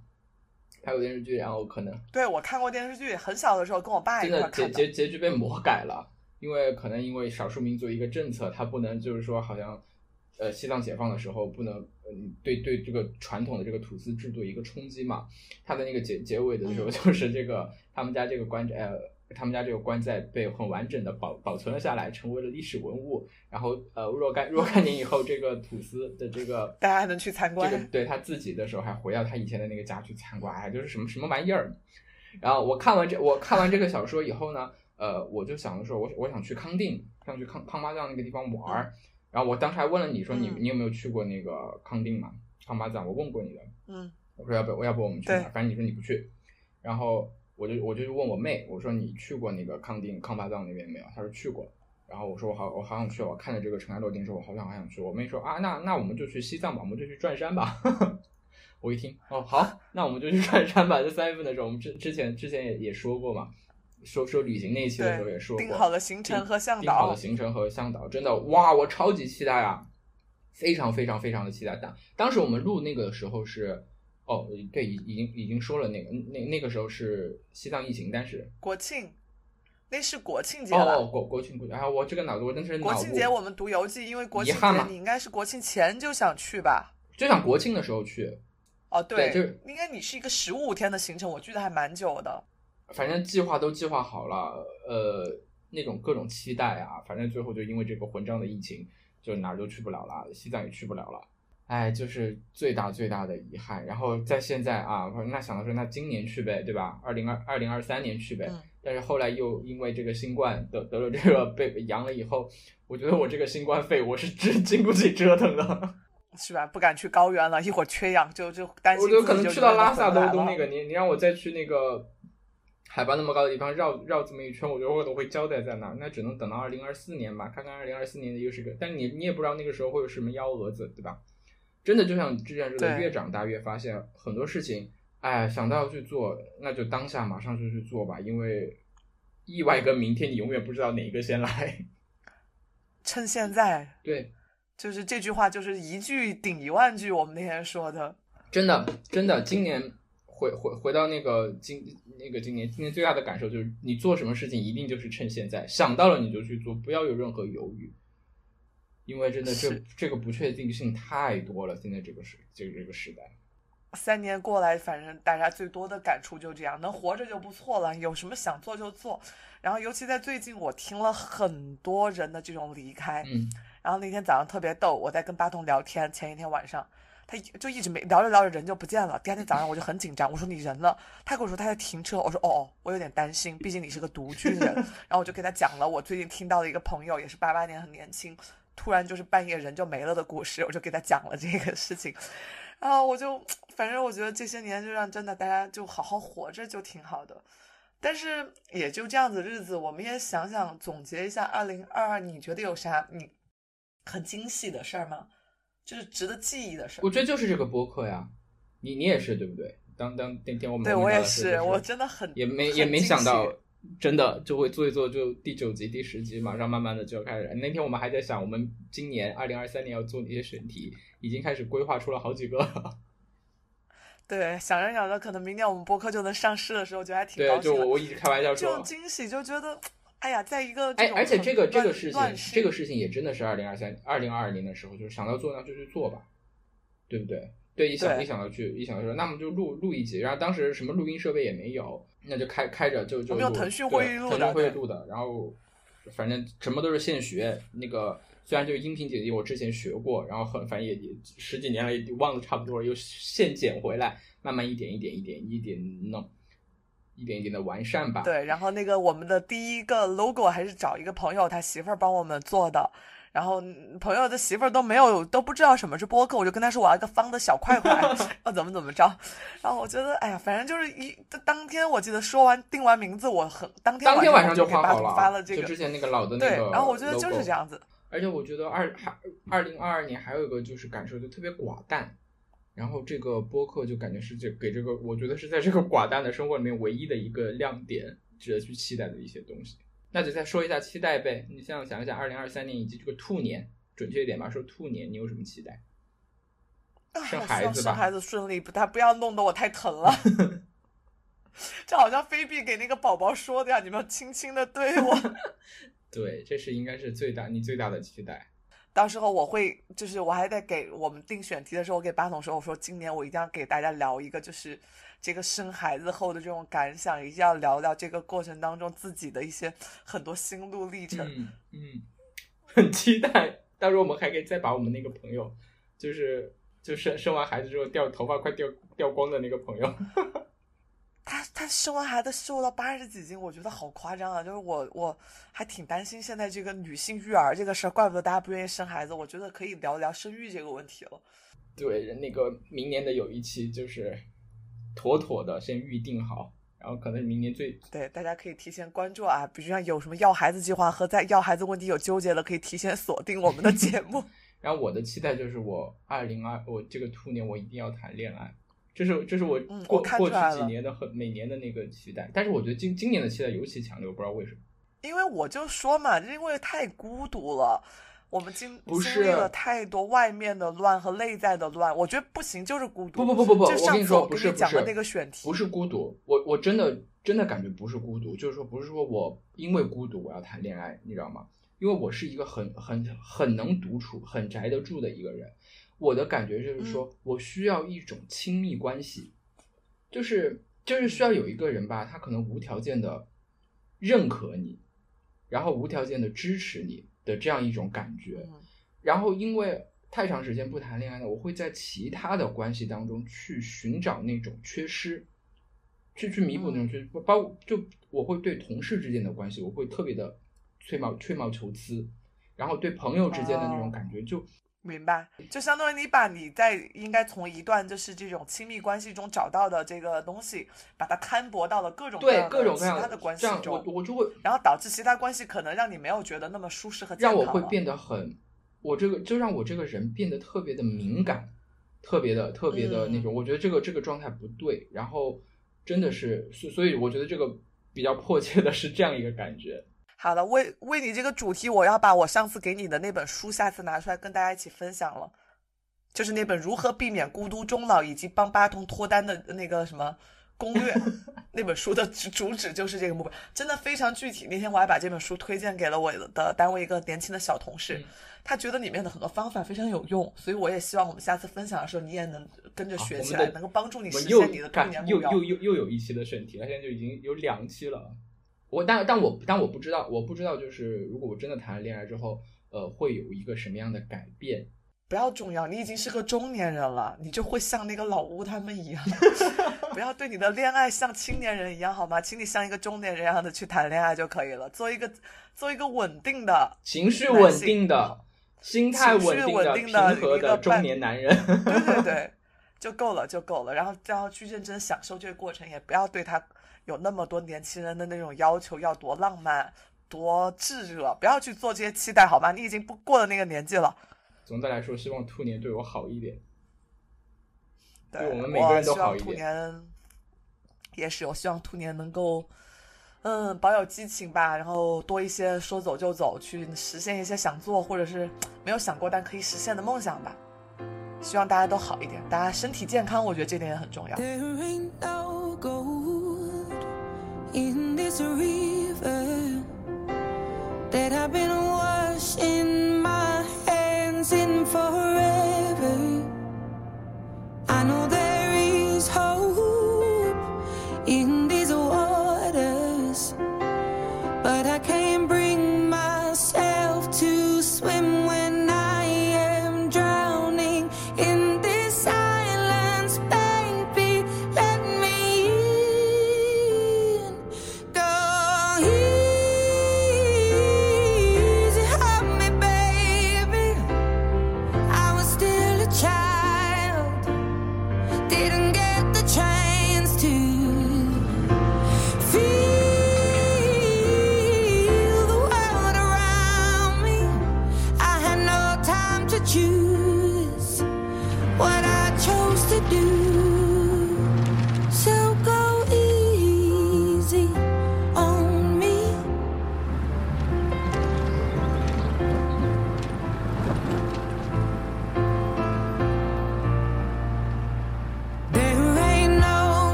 拍过电视剧，然后可能对我看过电视剧，很小的时候跟我爸一块看的。结结结局被魔改了，因为可能因为少数民族一个政策，它不能就是说好像，呃，西藏解放的时候不能，嗯，对对这个传统的这个土司制度一个冲击嘛。它的那个结结尾的时候，嗯就是这个他们家这个官呃，他们家这个棺材被很完整的保保存了下来，成为了历史文物。然后呃，若干若干年以后，这个土司的这个 大家还能去参观这个对他自己的时候，还回到他以前的那个家去参观，哎，就是什么什么玩意儿。然后我看完这我看完这个小说以后呢，呃，我就想着说，我我想去康定，想去康康巴藏那个地方玩儿。然后我当时还问了你说你嗯你有没有去过那个康定嘛？康巴藏，我问过你的。嗯我说要不要不我们去反正你说你不去。然后我就我就问我妹，我说你去过那个康定康巴藏那边没有？她说去过。然后我说我好我好想去，我看着这个尘埃落定之后，我好想好想去。我妹说啊，那那我们就去西藏吧，我们就去转山吧。我一听哦好，那我们就去转山吧。在三月份的时候，我们之之前之前也也说过嘛，说说旅行那一期的时候也说过，定好了行程和向导定好导了行程和向导，真的哇，我超级期待啊，非常非常非常的期待。当当时我们录那个时候是，哦，对，已已经已经说了那个那那个时候是西藏疫情，但是国庆，那是国庆节了。哦国国庆国庆，啊，我这个脑子我真是国庆节我们读游记，因为国庆节你应该是国庆前就想去吧？就想国庆的时候去，哦，对就是应该你是一个十五天的行程，我记得还蛮久的。反正计划都计划好了，呃，那种各种期待啊，反正最后就因为这个混账的疫情，就哪儿都去不了了，西藏也去不了了，哎，就是最大最大的遗憾。然后在现在啊，那想到说，那今年去呗，对吧？二零二二零二三年去呗。嗯但是后来又因为这个新冠得得了这个被阳了以后，我觉得我这个新冠肺我是真经不起折腾的。是吧？不敢去高原了，一会儿缺氧就就担心我自己就就可能去到拉萨都都那个，你你让我再去那个海拔那么高的地方绕绕这么一圈，我觉得我都会交代在那儿，那只能等到二零二四年吧，看看二零二四年的又是个，但你你也不知道那个时候会有什么幺蛾子，对吧？真的就像之前说的，越长大越发现很多事情，哎，想到要去做，那就当下马上就去做吧，因为意外跟明天你永远不知道哪一个先来。趁现在，对，就是这句话就是一句顶一万句，我们那天说的。真的，真的，今年回回回到那个今那个今年，今年最大的感受就是，你做什么事情一定就是趁现在，想到了你就去做，不要有任何犹豫，因为真的这是这个不确定性太多了，现在这个时这个这个时代，三年过来，反正大家最多的感触就这样，能活着就不错了。有什么想做就做。然后，尤其在最近，我听了很多人的这种离开。嗯，然后那天早上特别逗，我在跟巴东聊天，前一天晚上，他就一直没聊着聊着人就不见了。第二天早上我就很紧张，我说你人呢？他跟我说他在停车，我说哦哦，我有点担心，毕竟你是个独居人。然后我就给他讲了我最近听到的一个朋友，也是八八年很年轻，突然就是半夜人就没了的故事，我就给他讲了这个事情。然后我就反正我觉得这些年就让真的大家就好好活着就挺好的。但是也就这样子日子，我们也想想总结一下二零二二，你觉得有啥你很惊喜的事儿吗？就是值得记忆的事儿我。觉得就是这个播客呀，你你也是对不对？当当那天我们对我也是，我真的很也没也没想到，真的就会做一做，就第九集、第十集，马上慢慢的就要开始。那天我们还在想，我们今年二零二三年要做哪些选题，已经开始规划出了好几个。对想着想着，可能明年我们播客就能上市的时候，就还挺高对，就兴的。我我一直开玩笑说这种，惊喜就觉得，哎呀，在一个哎，而且这个这个事事情，这个事情也真的是二零二三、二零二二年的时候，就是想到做那就去做吧，对不对？对，一想一想到去，一想到说，那么就录录一集，然后当时什么录音设备也没有，那就开开着就就用腾讯会议录的腾讯会议录的，然后反正什么都是现学。那个虽然这个音频剪辑我之前学过，然后很反正也也十几年了，也忘得差不多了，又现剪回来，慢慢一点一点一点一点弄，一点一点的完善吧。对，然后那个我们的第一个 logo 还是找一个朋友他媳妇儿帮我们做的，然后嗯朋友的媳妇儿都没有都不知道什么是播客，我就跟他说我要一个方的小块块，要怎么怎么着。然后我觉得，哎呀，反正就是一当天我记得说完定完名字，我很当天当天晚上就给好了，发了这个就之，前那个老的那对，，然后我觉得就是这。样子。而且我觉得二还二零二二年还有一个就是感受就特别寡淡，然后这个播客就感觉是这给这个，我觉得是在这个寡淡的生活里面唯一的一个亮点，值得去期待的一些东西。那就再说一下期待呗，你现在想一想，二零二三年以及这个兔年，准确一点吧，说兔年你有什么期待？啊生孩子吧生孩子顺利，不他不要弄得我太疼了。这好像菲比给那个宝宝说的呀，你们要轻轻的对我。对，这是应该是最大你最大的期待。到时候我会，就是我还得给我们定选题的时候，我给巴总说，我说今年我一定要给大家聊一个，就是这个生孩子后的这种感想，一定要聊聊这个过程当中自己的一些很多心路历程。嗯嗯，很期待。到时候我们还可以再把我们那个朋友，就是就生生完孩子之后掉头发快掉掉光的那个朋友，他他生完孩子瘦到八十几斤，我觉得好夸张啊！就是我我还挺担心现在这个女性育儿这个事儿，怪不得大家不愿意生孩子。我觉得可以聊聊生育这个问题了。对，那个明年的有一期就是妥妥的先预定好，然后可能明年最对，大家可以提前关注啊，比如像有什么要孩子计划和在要孩子问题有纠结的，可以提前锁定我们的节目。然后我的期待就是我二零二我这个兔年我一定要谈恋爱，这是这是我嗯过、过去几年的很每年的那个期待，但是我觉得今今年的期待尤其强烈，我不知道为什么。因为我就说嘛，因为太孤独了，我们经不经历了太多外面的乱和内在的乱，我觉得不行，就是孤独。不不不不不，就我跟你说上次我不是不是跟你讲的那个选题，不是孤独，我我真的真的感觉不是孤独，就是说不是说我因为孤独我要谈恋爱，你知道吗？因为我是一个很很很能独处、很宅得住的一个人，我的感觉就是说、嗯我需要一种亲密关系，就是就是需要有一个人吧，他可能无条件的认可你，然后无条件的支持你的这样一种感觉。嗯。然后因为太长时间不谈恋爱了，我会在其他的关系当中去寻找那种缺失，去去弥补那种缺失，包括就我会对同事之间的关系，我会特别的吹毛吹毛求疵，然后对朋友之间的那种哦。感觉就明白，就相当于你把你在应该从一段就是这种亲密关系中找到的这个东西，把它摊薄到了各种各对样的各种各样的关系这样我中，我就会然后导致其他关系可能让你没有觉得那么舒适和健让我会变得很，我这个就让我这个人变得特别的敏感，特别的特别的那种，我觉得这个这个状态不对，然后真的是，所所以我觉得这个比较迫切的是这样一个感觉。好的，为为你这个主题，我要把我上次给你的那本书下次拿出来跟大家一起分享了，就是那本《如何避免孤独终老》以及帮八通脱单的那个什么攻略。那本书的主主旨就是这个目标，真的非常具体。那天我还把这本书推荐给了我的单位一个年轻的小同事，嗯他觉得里面的很多方法非常有用，所以我也希望我们下次分享的时候你也能跟着学起来，能够帮助你实现你的干兔年目标。又又又又有一期的选题了，现在就已经有两期了。我但但我但我不知道，我不知道就是如果我真的谈了恋爱之后，呃，会有一个什么样的改变？不要重要，你已经是个中年人了，你就会像那个老吴他们一样，不要对你的恋爱像青年人一样好吗？请你像一个中年人一样的去谈恋爱就可以了，做一个做一个稳定的，情绪稳定的、心态稳定的平和一个的中年男人。对对对，就够了就够了。然后然后去认真享受这个过程，也不要对他有那么多年轻人的那种要求，要多浪漫、多炙热，不要去做这些期待好吗？你已经不过了那个年纪了。总的来说，希望兔年对我好一点。对，对我们每个人都好一点兔年也是，我希望兔年能够，嗯，保有激情吧，然后多一些说走就走，去实现一些想做或者是没有想过但可以实现的梦想吧。希望大家都好一点，大家身体健康，我觉得这点也很重要。In this river that I've been washing my hands in forever.